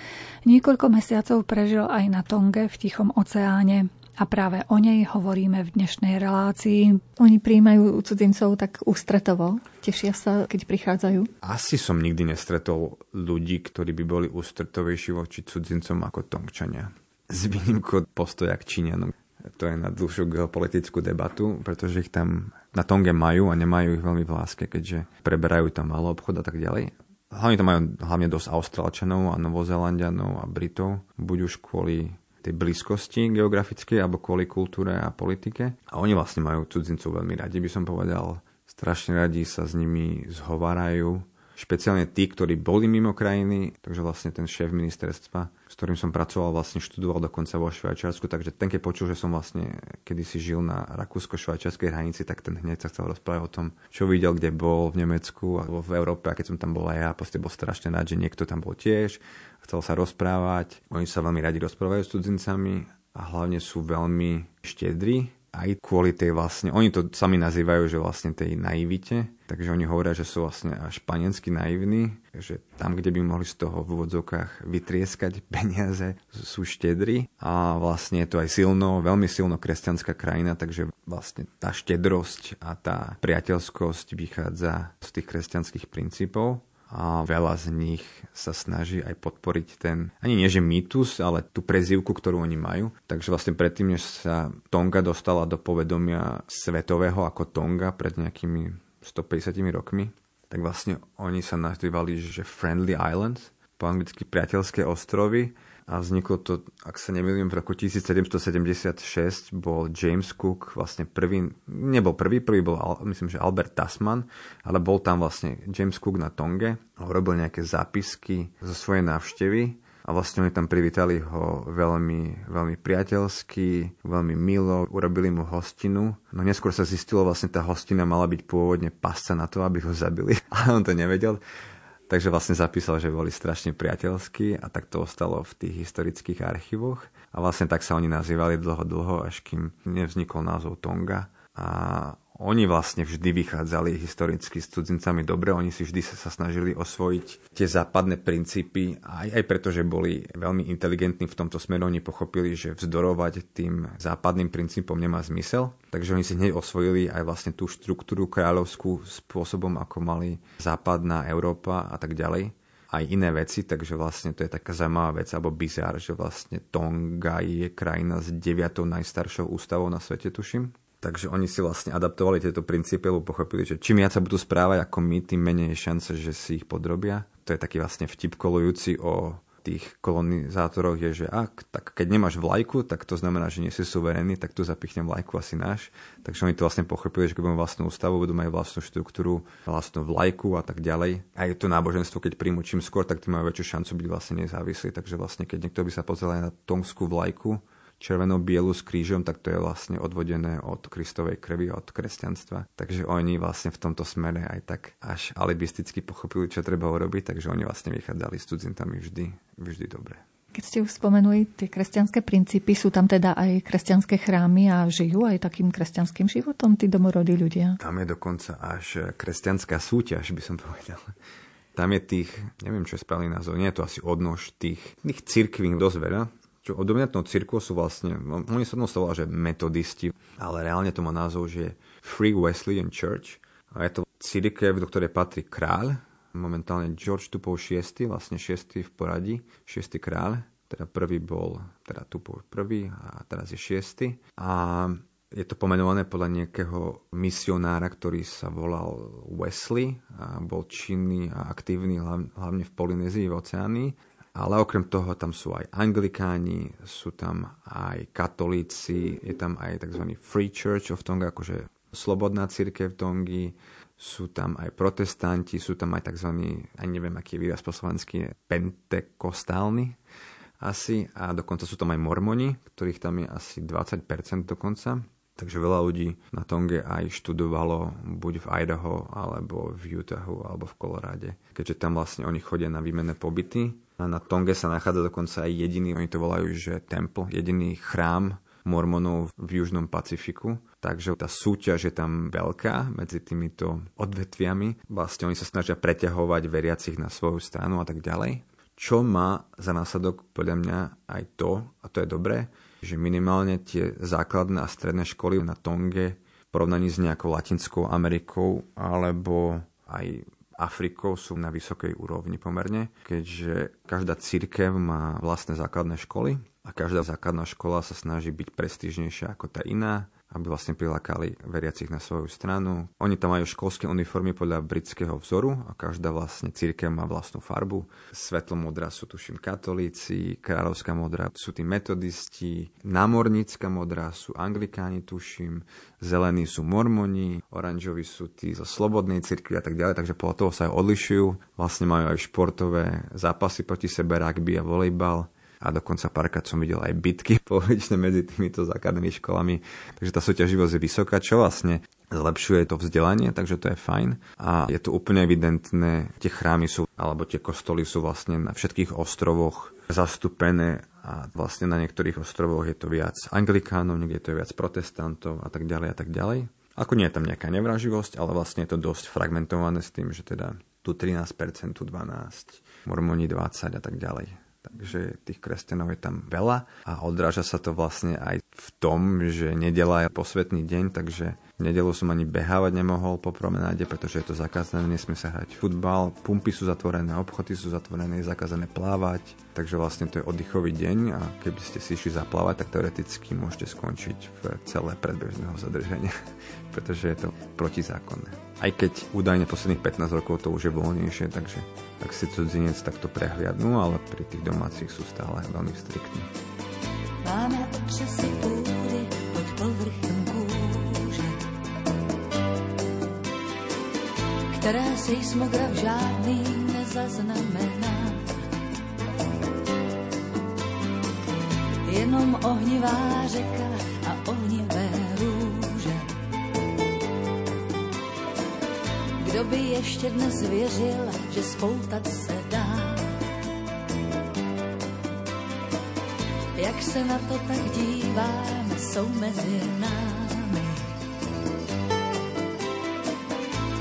Niekoľko mesiacov prežil aj na Tonge v Tichom oceáne. a práve o nej hovoríme v dnešnej relácii. Oni príjmajú cudzincov tak ústretovo, tešia sa, keď prichádzajú? Asi som nikdy nestretol ľudí, ktorí by boli ústretovejší voči cudzincom ako Tongčania. S výnimkou postoja k Číňanom. To je na dlhšiu geopolitickú debatu, pretože ich tam na Tonge majú a nemajú ich veľmi v láske, keďže preberajú tam malo obchod a tak ďalej. Hlavne tam majú hlavne dosť Austrálčanov a Novozelandianov a Britov, buď už kvôli tej blízkosti geografickej alebo kvôli kultúre a politike. A oni vlastne majú cudzincov veľmi radi, by som povedal. Strašne radi sa s nimi zhovárajú špeciálne tí, ktorí boli mimo krajiny, takže vlastne ten šéf ministerstva, s ktorým som pracoval, vlastne študoval dokonca vo Švajčiarsku, takže ten keď počul, že som vlastne kedysi žil na rakúsko-švajčiarskej hranici, tak ten hneď sa chcel rozprávať o tom, čo videl, kde bol v Nemecku alebo v Európe. A keď som tam bol aj ja, proste bol strašne rád, že niekto tam bol tiež, chcel sa rozprávať. Oni sa veľmi radi rozprávajú s cudzincami a hlavne sú veľmi štedrí aj kvôli tej vlastne, oni to sami nazývajú, že vlastne tej naivite, takže oni hovoria, že sú vlastne španielsky naivní, že tam, kde by mohli z toho v úvodzovkách vytrieskať peniaze, sú štedri. A vlastne je to aj silno, veľmi silno kresťanská krajina, takže vlastne tá štedrosť a tá priateľskosť vychádza z tých kresťanských princípov a veľa z nich sa snaží aj podporiť ten, ani nie že mýtus, ale tú prezývku, ktorú oni majú. Takže vlastne predtým, než sa Tonga dostala do povedomia svetového ako Tonga pred nejakými 150 rokmi, tak vlastne oni sa nazývali, že Friendly Islands, po anglicky priateľské ostrovy a vzniklo to, ak sa nemýlim, v roku 1776 bol James Cook vlastne prvý, nebol prvý, prvý bol myslím, že Albert Tasman, ale bol tam vlastne James Cook na Tonge a urobil nejaké zápisky zo svojej návštevy a vlastne oni tam privítali ho veľmi, veľmi priateľsky, veľmi milo, urobili mu hostinu. No neskôr sa zistilo, vlastne tá hostina mala byť pôvodne pasca na to, aby ho zabili, ale on to nevedel. Takže vlastne zapísal, že boli strašne priateľskí a tak to ostalo v tých historických archívoch. A vlastne tak sa oni nazývali dlho, dlho, až kým nevznikol názov Tonga. A oni vlastne vždy vychádzali historicky s cudzincami dobre, oni si vždy sa snažili osvojiť tie západné princípy, aj, aj preto, že boli veľmi inteligentní v tomto smeru, oni pochopili, že vzdorovať tým západným princípom nemá zmysel, takže oni si hneď osvojili aj vlastne tú štruktúru kráľovskú spôsobom, ako mali západná Európa a tak ďalej aj iné veci, takže vlastne to je taká zaujímavá vec, alebo bizár, že vlastne Tonga je krajina s deviatou najstaršou ústavou na svete, tuším. Takže oni si vlastne adaptovali tieto princípy, lebo pochopili, že čím viac sa budú správať ako my, tým menej je šance, že si ich podrobia. To je taký vlastne vtip kolujúci o tých kolonizátoroch je, že ak, tak keď nemáš vlajku, tak to znamená, že nie si suverénny, tak tu zapichnem vlajku asi náš. Takže oni to vlastne pochopili, že keď budú vlastnú ústavu, budú mať vlastnú štruktúru, vlastnú vlajku a tak ďalej. Aj to náboženstvo, keď príjmu čím skôr, tak tí majú väčšiu šancu byť vlastne nezávislí. Takže vlastne keď niekto by sa pozrel na tongskú vlajku, červeno-bielu s krížom, tak to je vlastne odvodené od Kristovej krvi, od kresťanstva. Takže oni vlastne v tomto smere aj tak až alibisticky pochopili, čo treba urobiť, takže oni vlastne vychádzali s cudzintami vždy, vždy dobre. Keď ste už spomenuli tie kresťanské princípy, sú tam teda aj kresťanské chrámy a žijú aj takým kresťanským životom tí domorodí ľudia? Tam je dokonca až kresťanská súťaž, by som povedal. Tam je tých, neviem čo je správny názov, nie je to asi odnož tých, tých cirkví dosť veľa, čo dominantnou cirkvou sú vlastne, oni sa to volá, že metodisti, ale reálne to má názov, že Free Wesleyan Church. A je to církev, do ktorej patrí kráľ, momentálne George Tupou VI, vlastne 6. v poradí, 6. kráľ, teda prvý bol, teda Tupou prvý a teraz je 6. A je to pomenované podľa nejakého misionára, ktorý sa volal Wesley a bol činný a aktívny hlavne v Polynézii, v Oceánii ale okrem toho tam sú aj anglikáni, sú tam aj katolíci, je tam aj tzv. Free Church of Tonga, akože slobodná církev Tongy, sú tam aj protestanti, sú tam aj tzv. ani neviem, aký je výraz po slovensky, pentekostálni asi a dokonca sú tam aj mormoni, ktorých tam je asi 20% dokonca. Takže veľa ľudí na Tonge aj študovalo buď v Idaho, alebo v Utahu, alebo v Koloráde. Keďže tam vlastne oni chodia na výmenné pobyty. Na Tonge sa nachádza dokonca aj jediný, oni to volajú, že temple, jediný chrám mormonov v Južnom Pacifiku. Takže tá súťaž je tam veľká medzi týmito odvetviami. Vlastne oni sa snažia preťahovať veriacich na svoju stranu a tak ďalej. čo má za následok podľa mňa aj to, a to je dobré, že minimálne tie základné a stredné školy na Tonge v porovnaní s nejakou Latinskou Amerikou alebo aj Afrikou sú na vysokej úrovni pomerne, keďže každá církev má vlastné základné školy a každá základná škola sa snaží byť prestížnejšia ako tá iná aby vlastne prilákali veriacich na svoju stranu. Oni tam majú školské uniformy podľa britského vzoru a každá vlastne církev má vlastnú farbu. Svetlomodrá sú tuším katolíci, kráľovská modrá sú tí metodisti, námornícka modrá sú anglikáni tuším, zelení sú mormoni, oranžoví sú tí zo slobodnej cirkvi a tak ďalej, takže podľa toho sa aj odlišujú. Vlastne majú aj športové zápasy proti sebe, rugby a volejbal a dokonca párkrát som videl aj bitky pouličné medzi týmito základnými školami. Takže tá súťaživosť je vysoká, čo vlastne zlepšuje to vzdelanie, takže to je fajn. A je to úplne evidentné, tie chrámy sú, alebo tie kostoly sú vlastne na všetkých ostrovoch zastúpené a vlastne na niektorých ostrovoch je to viac anglikánov, niekde je viac protestantov a tak ďalej a tak ďalej. Ako nie je tam nejaká nevraživosť, ale vlastne je to dosť fragmentované s tým, že teda tu 13%, tu 12%, mormoni 20 a tak ďalej takže tých kresťanov je tam veľa a odráža sa to vlastne aj v tom, že nedela je posvetný deň, takže v nedelu som ani behávať nemohol po promenáde, pretože je to zakázané, nesmie sa hrať futbal, pumpy sú zatvorené, obchody sú zatvorené, je zakázané plávať, takže vlastne to je oddychový deň a keby ste si išli zaplávať, tak teoreticky môžete skončiť v celé predbežného zadržania, pretože je to protizákonné. Aj keď údajne posledných 15 rokov to už je voľnejšie, takže ak si cudzinec, tak to prehliadnú, ale pri tých domácich sú stále veľmi striktní. Máme otřesy půdy pod povrchem kůže, které seismograf žádný nezaznamená. Jenom ohnivá řeka a ohnivé Kdo by ještě dnes věřil, že spoutat se dá? Jak se na to tak díváme, jsou mezi námi.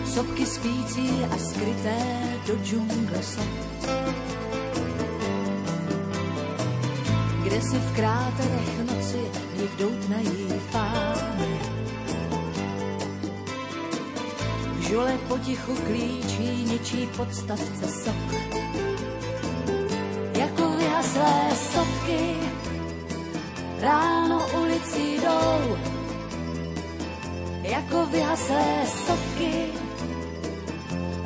Sopky spící a skryté do džungle sop. Kde si v kráterech noci jich doutnají fámy. Žule potichu klíčí něčí podstavce sok. Jako vyhaslé sopky ráno ulicí jdou. Jako vyhaslé sopky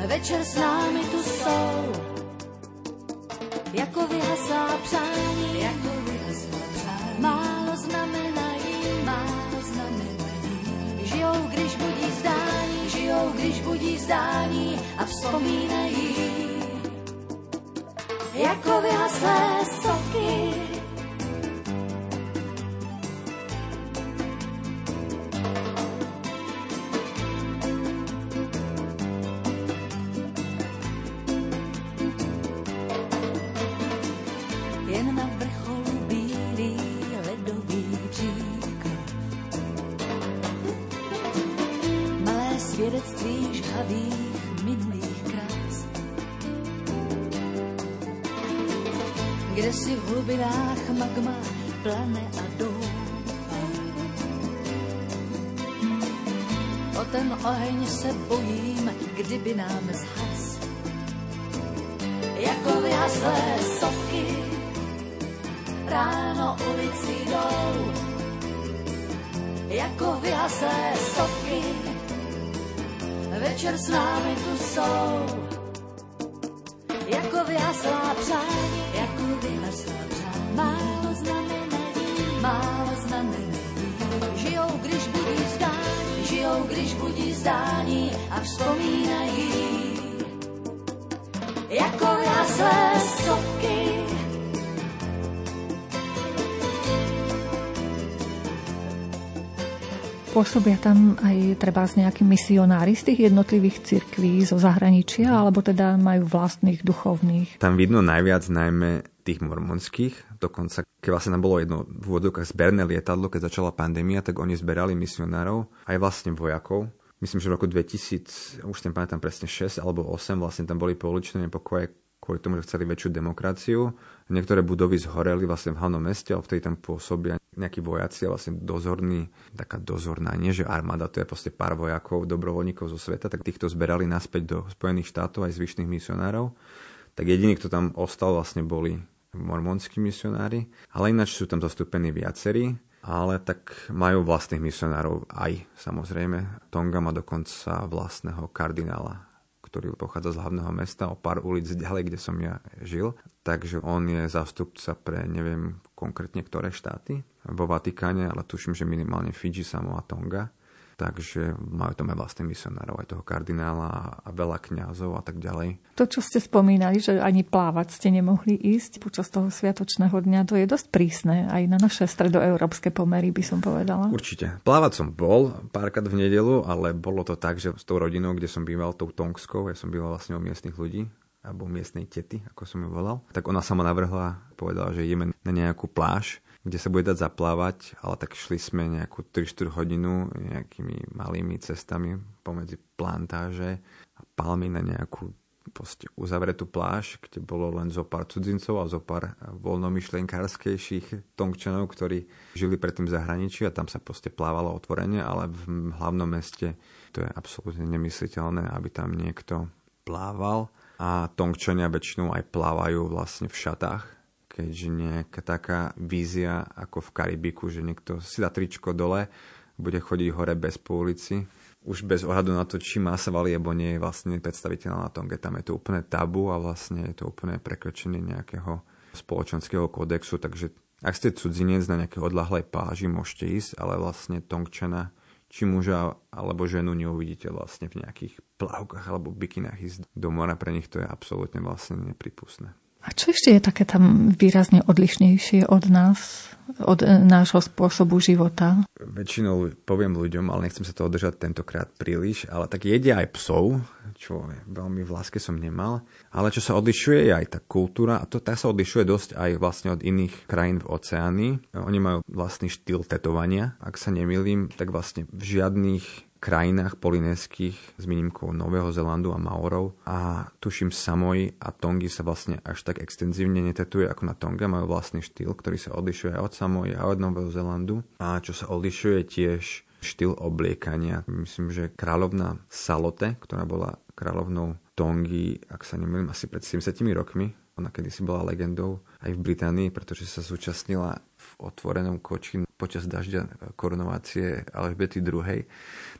večer s námi tu jsou. Jako vyhaslá přání, jako vyhaslá přání, málo znamenají, málo znamenají. Žijou, když budí zdání, žijou, když budí zdání a vzpomínají. Jako vyhaslé soky. S námi tu jsou. Pôsobia tam aj treba z nejakí misionári z tých jednotlivých cirkví zo zahraničia, alebo teda majú vlastných duchovných? Tam vidno najviac najmä tých mormonských. Dokonca, keď vlastne tam bolo jedno v úvodokách zberné lietadlo, keď začala pandémia, tak oni zberali misionárov, aj vlastne vojakov. Myslím, že v roku 2000, už ten pamätám presne 6 alebo 8, vlastne tam boli pouličné nepokoje, kvôli tomu, že chceli väčšiu demokraciu. Niektoré budovy zhoreli vlastne v hlavnom meste, ale vtedy tam pôsobia nejakí vojaci a vlastne dozorní, taká dozorná, nie že armáda, to je proste pár vojakov, dobrovoľníkov zo sveta, tak týchto zberali naspäť do Spojených štátov aj zvyšných misionárov. Tak jediní, kto tam ostal, vlastne boli mormonskí misionári, ale ináč sú tam zastúpení viacerí ale tak majú vlastných misionárov aj, samozrejme. Tonga má dokonca vlastného kardinála, ktorý pochádza z hlavného mesta o pár ulic ďalej, kde som ja žil. Takže on je zástupca pre neviem konkrétne ktoré štáty vo Vatikáne, ale tuším, že minimálne Fiji, Samoa, Tonga takže majú tam aj vlastných misionárov, aj toho kardinála a veľa kňazov a tak ďalej. To, čo ste spomínali, že ani plávať ste nemohli ísť počas toho sviatočného dňa, to je dosť prísne aj na naše stredoeurópske pomery, by som povedala. Určite. Plávať som bol párkrát v nedelu, ale bolo to tak, že s tou rodinou, kde som býval, tou Tongskou, ja som býval vlastne u miestnych ľudí, alebo miestnej tety, ako som ju volal, tak ona sa ma navrhla, povedala, že ideme na nejakú pláž kde sa bude dať zaplávať, ale tak šli sme nejakú 3-4 hodinu nejakými malými cestami pomedzi plantáže a palmy na nejakú proste uzavretú pláž, kde bolo len zo pár cudzincov a zo pár voľnomyšlenkárskejších tongčanov, ktorí žili predtým v zahraničí a tam sa proste plávalo otvorene, ale v hlavnom meste to je absolútne nemysliteľné, aby tam niekto plával. A tongčania väčšinou aj plávajú vlastne v šatách, keďže nejaká taká vízia ako v Karibiku, že niekto si dá tričko dole, bude chodiť hore bez po ulici, už bez ohľadu na to, či má sa valí, alebo nie je vlastne predstaviteľ na tom, kde tam je to úplne tabu a vlastne je to úplne prekročenie nejakého spoločenského kódexu, takže ak ste cudzinec na nejakej odlahlej páži, môžete ísť, ale vlastne Tongčana, či muža alebo ženu neuvidíte vlastne v nejakých plavkách alebo bikinách ísť do mora, pre nich to je absolútne vlastne nepripustné. A čo ešte je také tam výrazne odlišnejšie od nás, od e, nášho spôsobu života? Väčšinou poviem ľuďom, ale nechcem sa to održať tentokrát príliš, ale tak jedia aj psov, čo veľmi v láske som nemal. Ale čo sa odlišuje je aj tá kultúra a to tá sa odlišuje dosť aj vlastne od iných krajín v oceáni. Oni majú vlastný štýl tetovania. Ak sa nemýlim, tak vlastne v žiadnych krajinách polinéských s výnimkou Nového Zelandu a Maorov. A tuším Samoy a Tongy sa vlastne až tak extenzívne netetuje ako na Tonga, majú vlastný štýl, ktorý sa odlišuje od Samoy a od Nového Zelandu a čo sa odlišuje tiež štýl obliekania. Myslím, že kráľovná Salote, ktorá bola kráľovnou Tongy, ak sa nemýlim, asi pred 70 rokmi, ona kedysi bola legendou aj v Británii, pretože sa zúčastnila otvorenom koči počas dažďa korunovácie Alžbety II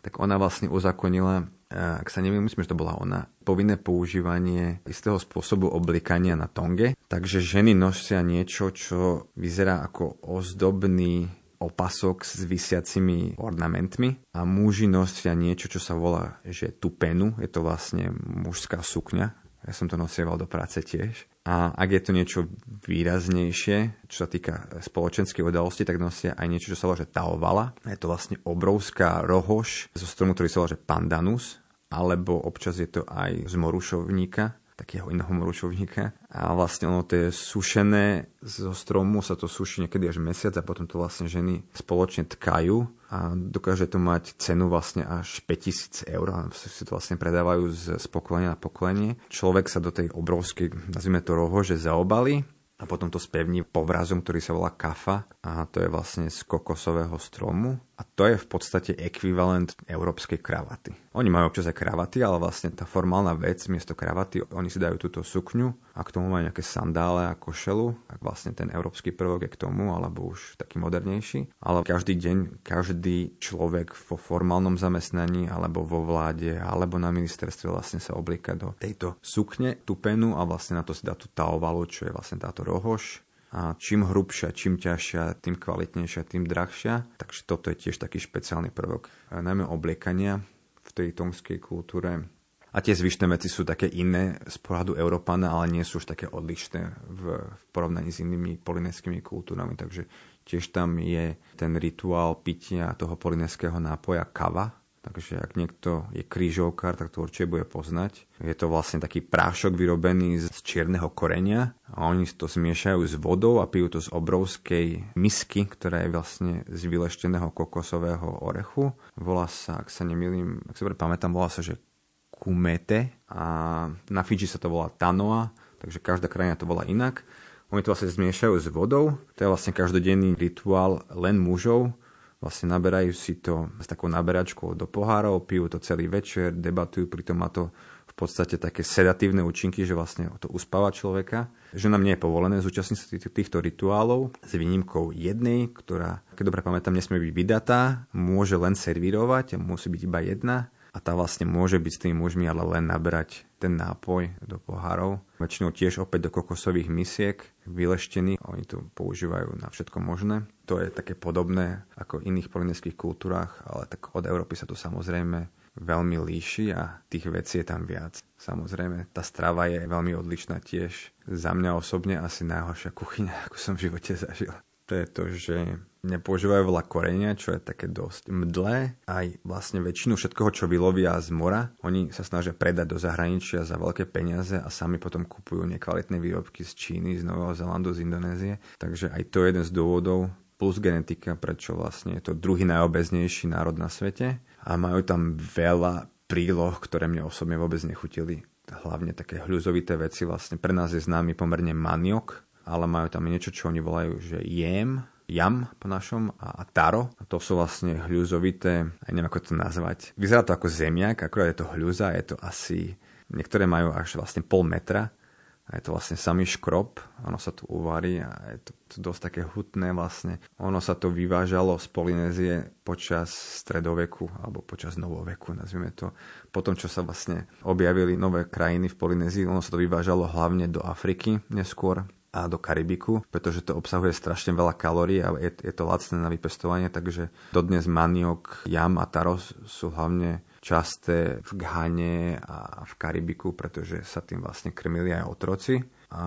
tak ona vlastne uzakonila, ak sa neviem, myslím, že to bola ona, povinné používanie istého spôsobu oblikania na tonge. Takže ženy nosia niečo, čo vyzerá ako ozdobný opasok s vysiacimi ornamentmi a muži nosia niečo, čo sa volá, že tupenu, je to vlastne mužská sukňa, ja som to nosieval do práce tiež. A ak je to niečo výraznejšie, čo sa týka spoločenskej udalosti, tak nosia aj niečo, čo sa volá, že taovala. Je to vlastne obrovská rohož zo stromu, ktorý sa volá, pandanus, alebo občas je to aj z morušovníka, takého iného morušovníka. A vlastne ono to je sušené zo stromu, sa to suší niekedy až mesiac a potom to vlastne ženy spoločne tkajú a dokáže to mať cenu vlastne až 5000 eur a si to vlastne predávajú z, z pokolenia na pokolenie. Človek sa do tej obrovskej, nazvime to roho, že zaobali a potom to spevní povrazom, ktorý sa volá kafa a to je vlastne z kokosového stromu a to je v podstate ekvivalent európskej kravaty. Oni majú občas aj kravaty, ale vlastne tá formálna vec miesto kravaty, oni si dajú túto sukňu a k tomu majú nejaké sandále a košelu, ak vlastne ten európsky prvok je k tomu, alebo už taký modernejší. Ale každý deň, každý človek vo formálnom zamestnaní, alebo vo vláde, alebo na ministerstve vlastne sa oblíka do tejto sukne, tú penu a vlastne na to si dá tú taovalu, čo je vlastne táto rohož a čím hrubšia, čím ťažšia, tým kvalitnejšia, tým drahšia. Takže toto je tiež taký špeciálny prvok, najmä obliekania v tej tongskej kultúre. A tie zvyšné veci sú také iné z pohľadu Európana, ale nie sú už také odlišné v, v porovnaní s inými polinéskými kultúrami. Takže tiež tam je ten rituál pitia toho polinéského nápoja kava, Takže ak niekto je krížovkár, tak to určite bude poznať. Je to vlastne taký prášok vyrobený z čierneho korenia a oni to zmiešajú s vodou a pijú to z obrovskej misky, ktorá je vlastne z vylešteného kokosového orechu. Volá sa, ak sa nemýlim, ak sa pamätám, volá sa, že kumete a na Fidži sa to volá tanoa. takže každá krajina to volá inak. Oni to vlastne zmiešajú s vodou, to je vlastne každodenný rituál len mužov, vlastne naberajú si to s takou naberačkou do pohárov, pijú to celý večer, debatujú, pritom má to v podstate také sedatívne účinky, že vlastne to uspáva človeka. Že nám nie je povolené zúčastniť sa týchto rituálov s výnimkou jednej, ktorá, keď dobre pamätám, nesmie byť vydatá, môže len servírovať musí byť iba jedna a tá vlastne môže byť s tými mužmi, ale len naberať ten nápoj do pohárov. Väčšinou tiež opäť do kokosových misiek, vyleštený. Oni to používajú na všetko možné. To je také podobné ako v iných polineských kultúrach, ale tak od Európy sa to samozrejme veľmi líši a tých vecí je tam viac. Samozrejme, tá strava je veľmi odlišná tiež. Za mňa osobne asi najhoršia kuchyňa, ako som v živote zažil. To je to, že nepoužívajú veľa korenia, čo je také dosť mdlé. Aj vlastne väčšinu všetkoho, čo vylovia z mora, oni sa snažia predať do zahraničia za veľké peniaze a sami potom kupujú nekvalitné výrobky z Číny, z Nového Zelandu, z Indonézie. Takže aj to je jeden z dôvodov, plus genetika, prečo vlastne je to druhý najobeznejší národ na svete. A majú tam veľa príloh, ktoré mne osobne vôbec nechutili. Hlavne také hľuzovité veci. Vlastne pre nás je známy pomerne maniok, ale majú tam niečo, čo oni volajú, že jem, jam po našom a, taro. A to sú vlastne hľuzovité, aj neviem ako to nazvať. Vyzerá to ako zemiak, akurát je to hľuza, je to asi, niektoré majú až vlastne pol metra a je to vlastne samý škrob, ono sa tu uvarí a je to, to dosť také hutné vlastne. Ono sa to vyvážalo z Polynézie počas stredoveku alebo počas novoveku, nazvime to. Potom, čo sa vlastne objavili nové krajiny v Polynézii, ono sa to vyvážalo hlavne do Afriky neskôr a do Karibiku, pretože to obsahuje strašne veľa kalórií a je, je to lacné na vypestovanie, takže dodnes maniok, jam a taros sú hlavne časté v Ghane a v Karibiku, pretože sa tým vlastne krmili aj otroci. A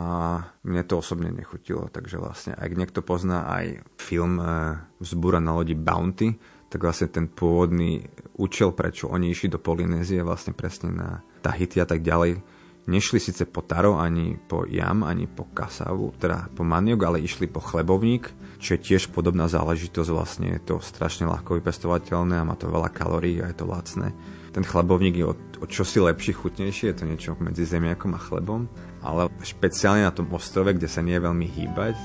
mne to osobne nechutilo, takže vlastne ak niekto pozná aj film e, Zbúra na lodi Bounty, tak vlastne ten pôvodný účel, prečo oni išli do Polynézie, vlastne presne na Tahiti a tak ďalej, Nešli síce po taro, ani po jam, ani po kasavu, teda po maniok, ale išli po chlebovník, čo je tiež podobná záležitosť, vlastne je to strašne ľahko vypestovateľné a má to veľa kalórií a je to lacné. Ten chlebovník je o, o čosi lepší, chutnejší, je to niečo medzi zemiakom a chlebom, ale špeciálne na tom ostrove, kde sa nie je veľmi hýbať,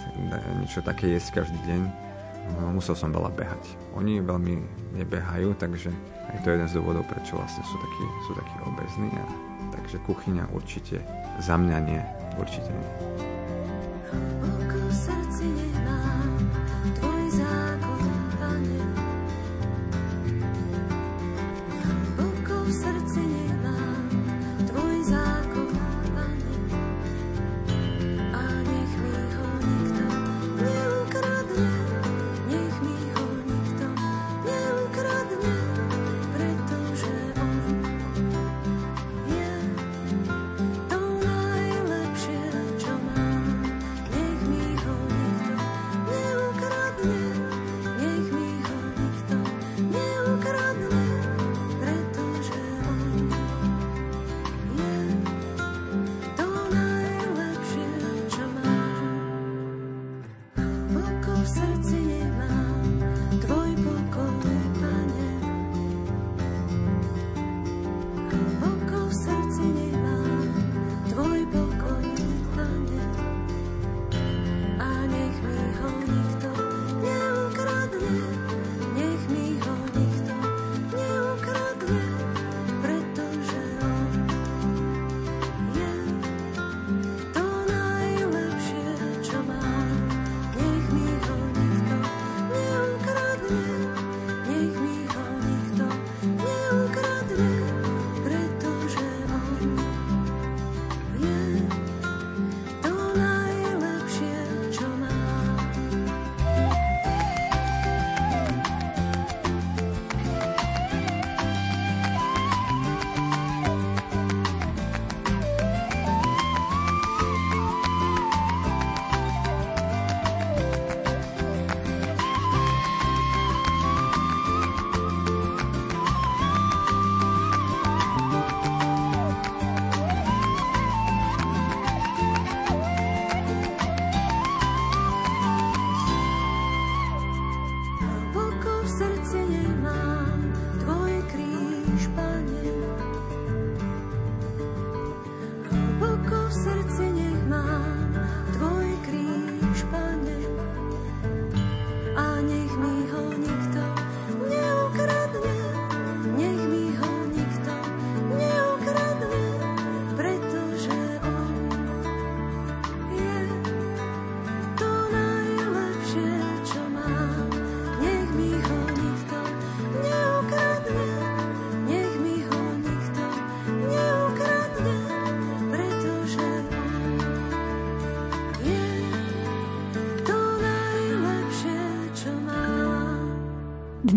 niečo také jesť každý deň, no, musel som veľa behať. Oni veľmi nebehajú, takže aj to je jeden z dôvodov, prečo vlastne sú takí, sú takí obezní a Takže kuchyňa určite za mňa nie. Určite nie. Oko v srdci nemám, tvoj zákon, pane. Oko v srdci nemám.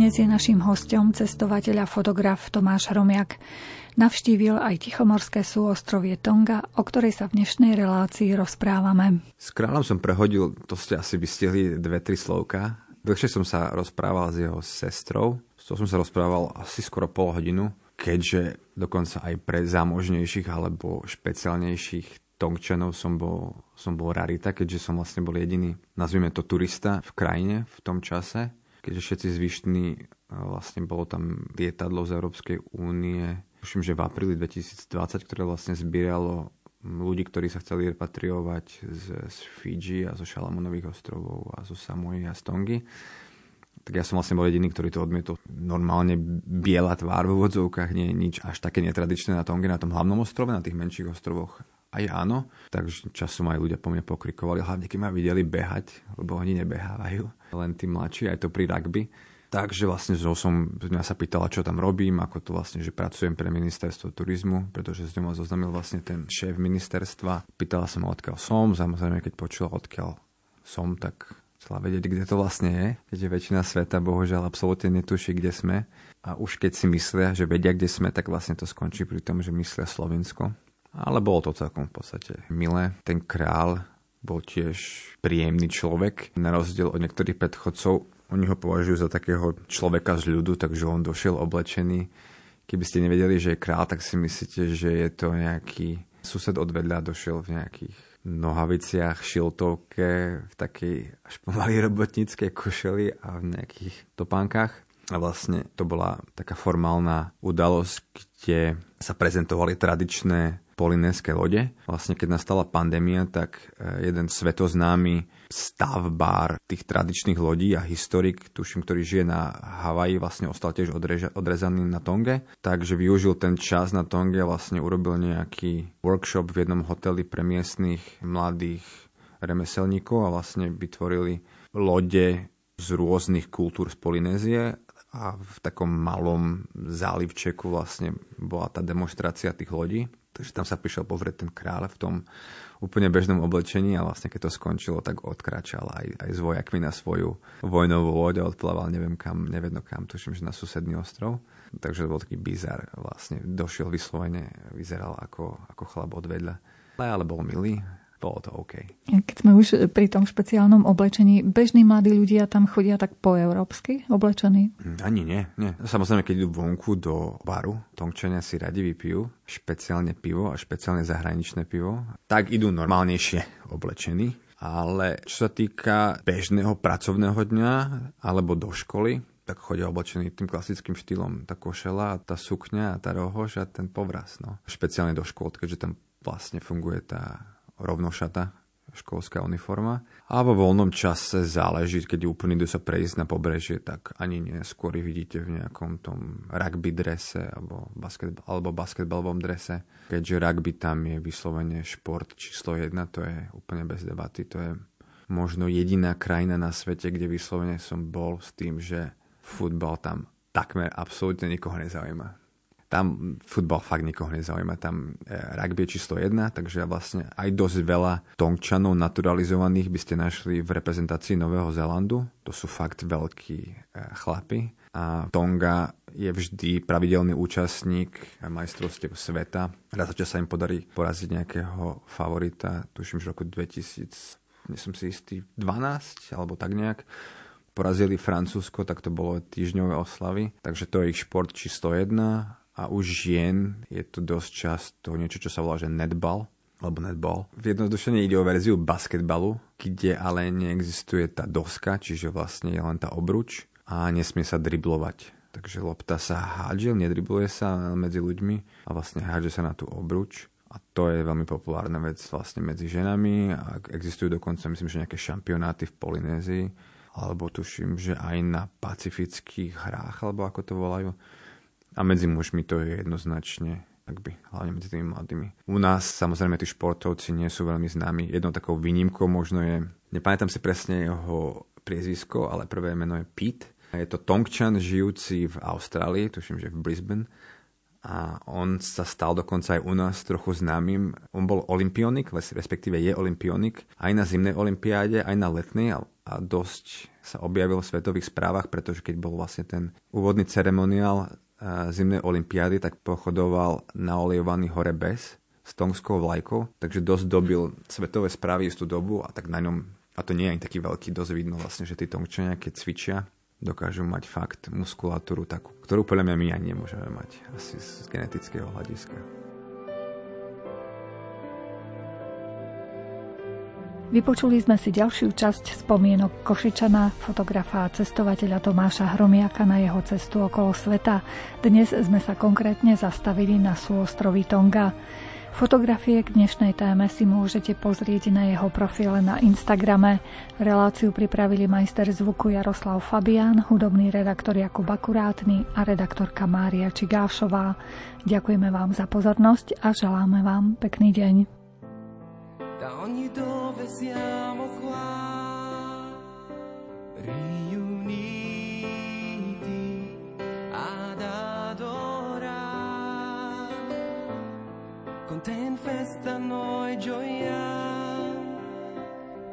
Dnes je našim hostom cestovateľ a fotograf Tomáš Hromiak. Navštívil aj Tichomorské súostrovie Tonga, o ktorej sa v dnešnej relácii rozprávame. S kráľom som prehodil, to ste asi vystihli dve, tri slovka. Dlhšie som sa rozprával s jeho sestrou. S to som sa rozprával asi skoro pol hodinu, keďže dokonca aj pre zámožnejších alebo špeciálnejších Tongčanov som bol, som bol rarita, keďže som vlastne bol jediný, nazvime to turista v krajine v tom čase, keďže všetci zvyšní vlastne bolo tam lietadlo z Európskej únie tuším, že v apríli 2020, ktoré vlastne zbieralo ľudí, ktorí sa chceli repatriovať z, z Fidži a zo Šalamonových ostrovov a zo Samoy a z. Tak ja som vlastne bol jediný, ktorý to odmietol. Normálne biela tvár v úvodzovkách nie je nič až také netradičné na Tonge, na tom hlavnom ostrove, na tých menších ostrovoch aj áno, takže časom aj ľudia po mne pokrikovali, hlavne keď ma videli behať, lebo oni nebehávajú, len tí mladší, aj to pri rugby Takže vlastne som, mňa sa pýtala, čo tam robím, ako to vlastne, že pracujem pre ministerstvo turizmu, pretože s ňou ma zoznamil vlastne ten šéf ministerstva. Pýtala sa ma, odkiaľ som, samozrejme, keď počula, odkiaľ som, tak chcela vedieť, kde to vlastne je, keďže väčšina sveta bohužiaľ absolútne netuší, kde sme. A už keď si myslia, že vedia, kde sme, tak vlastne to skončí pri tom, že myslia Slovensko. Ale bolo to celkom v podstate milé. Ten král bol tiež príjemný človek, na rozdiel od niektorých predchodcov oni ho považujú za takého človeka z ľudu, takže on došiel oblečený. Keby ste nevedeli, že je král, tak si myslíte, že je to nejaký sused od vedľa, došiel v nejakých nohaviciach, šiltovke, v takej až pomaly robotníckej košeli a v nejakých topánkach. A vlastne to bola taká formálna udalosť, kde sa prezentovali tradičné polinéske lode. Vlastne keď nastala pandémia, tak e, jeden svetoznámy stavbár tých tradičných lodí a historik, tuším, ktorý žije na Havaji, vlastne ostal tiež odreža, odrezaný na Tonge. Takže využil ten čas na Tonge a vlastne urobil nejaký workshop v jednom hoteli pre miestnych mladých remeselníkov a vlastne vytvorili lode z rôznych kultúr z Polynézie a v takom malom zálivčeku vlastne bola tá demonstrácia tých lodí. Takže tam sa prišiel pozrieť ten kráľ v tom úplne bežnom oblečení a vlastne keď to skončilo, tak odkračal aj, aj s vojakmi na svoju vojnovú loď a odplával neviem kam, nevedno kam, tuším, že na susedný ostrov. Takže to bol taký bizar. Vlastne došiel vyslovene, vyzeral ako, ako chlap od vedľa. Ale bol milý, bolo to OK. Keď sme už pri tom špeciálnom oblečení, bežní mladí ľudia tam chodia tak po európsky oblečení? Ani nie, nie. Samozrejme, keď idú vonku do baru, Tongčania si radi vypijú špeciálne pivo a špeciálne zahraničné pivo, tak idú normálnejšie oblečení. Ale čo sa týka bežného pracovného dňa alebo do školy, tak chodia oblečení tým klasickým štýlom. Tá košela, tá sukňa, tá rohož a ten povraz. No. Špeciálne do škôl, keďže tam vlastne funguje tá rovnošata, školská uniforma. A vo voľnom čase záleží, keď úplne idú sa prejsť na pobrežie, tak ani nie. Skôr vidíte v nejakom tom rugby drese alebo, basketball, alebo basketballovom drese. Keďže rugby tam je vyslovene šport číslo jedna, to je úplne bez debaty. To je možno jediná krajina na svete, kde vyslovene som bol s tým, že futbal tam takmer absolútne nikoho nezaujíma tam futbal fakt nikoho nezaujíma. Tam e, rugby je číslo jedna, takže vlastne aj dosť veľa Tongčanov naturalizovaných by ste našli v reprezentácii Nového Zélandu. To sú fakt veľkí e, chlapi. A Tonga je vždy pravidelný účastník majstrovstiev sveta. Raz sa im podarí poraziť nejakého favorita, tuším, že roku 2000, nie som si istý, 12 alebo tak nejak porazili Francúzsko, tak to bolo týždňové oslavy. Takže to je ich šport číslo jedna a už žien je to dosť často niečo, čo sa volá, že netball, alebo netball. V jednodušene ide o verziu basketbalu, kde ale neexistuje tá doska, čiže vlastne je len tá obruč a nesmie sa driblovať. Takže lopta sa hádže, nedribluje sa medzi ľuďmi a vlastne hádže sa na tú obruč. A to je veľmi populárna vec vlastne medzi ženami a existujú dokonca, myslím, že nejaké šampionáty v Polynézii alebo tuším, že aj na pacifických hrách, alebo ako to volajú. A medzi mužmi to je jednoznačne by, hlavne medzi tými mladými. U nás samozrejme tí športovci nie sú veľmi známi. Jednou takou výnimkou možno je, nepamätám si presne jeho priezvisko, ale prvé meno je Pete. Je to Tongčan žijúci v Austrálii, tuším, že v Brisbane. a on sa stal dokonca aj u nás trochu známym. On bol olimpionik, respektíve je olimpionik, aj na zimnej olimpiáde, aj na letnej a dosť sa objavil v svetových správach, pretože keď bol vlastne ten úvodný ceremoniál zimnej olimpiády, tak pochodoval na olejovaný hore bez s tongskou vlajkou, takže dosť dobil svetové správy istú dobu a tak na ňom, a to nie je ani taký veľký, dosť vidno vlastne, že tí tongčania, keď cvičia, dokážu mať fakt muskulatúru takú, ktorú podľa mňa my ani nemôžeme mať asi z genetického hľadiska. Vypočuli sme si ďalšiu časť spomienok Košičana, fotografa a cestovateľa Tomáša Hromiaka na jeho cestu okolo sveta. Dnes sme sa konkrétne zastavili na súostrovi Tonga. Fotografie k dnešnej téme si môžete pozrieť na jeho profile na Instagrame. Reláciu pripravili majster zvuku Jaroslav Fabián, hudobný redaktor Jakub Akurátny a redaktorka Mária Čigášová. Ďakujeme vám za pozornosť a želáme vám pekný deň. da ogni dove siamo qua riuniti ad adorare. Con te in festa noi gioia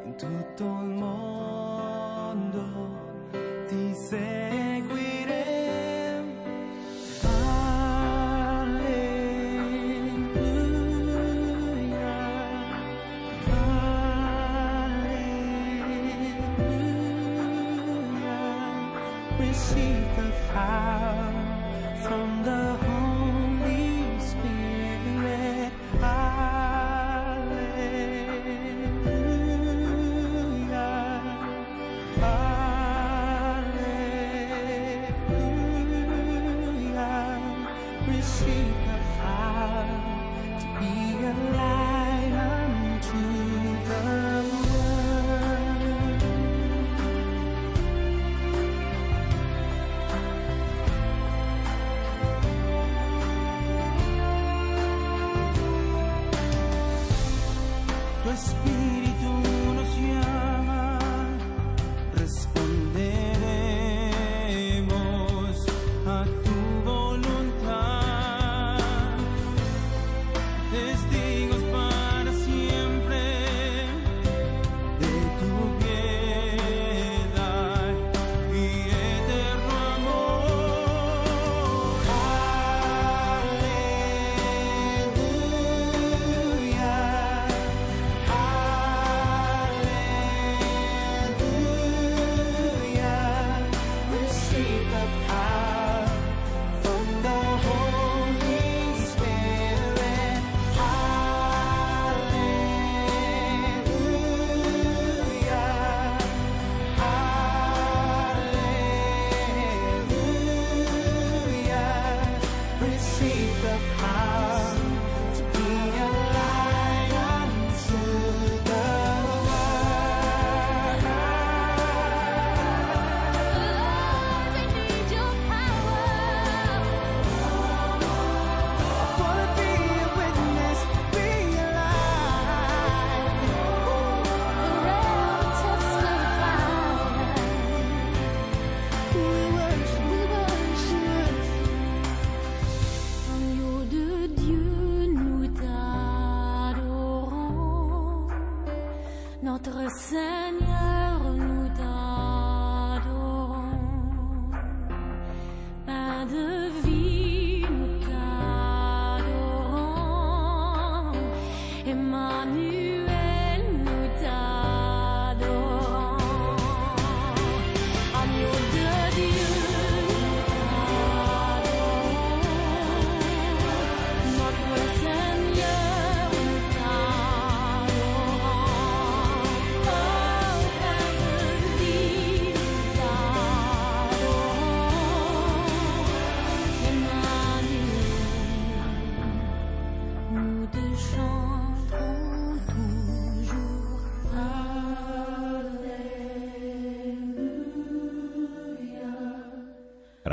in tutto il mondo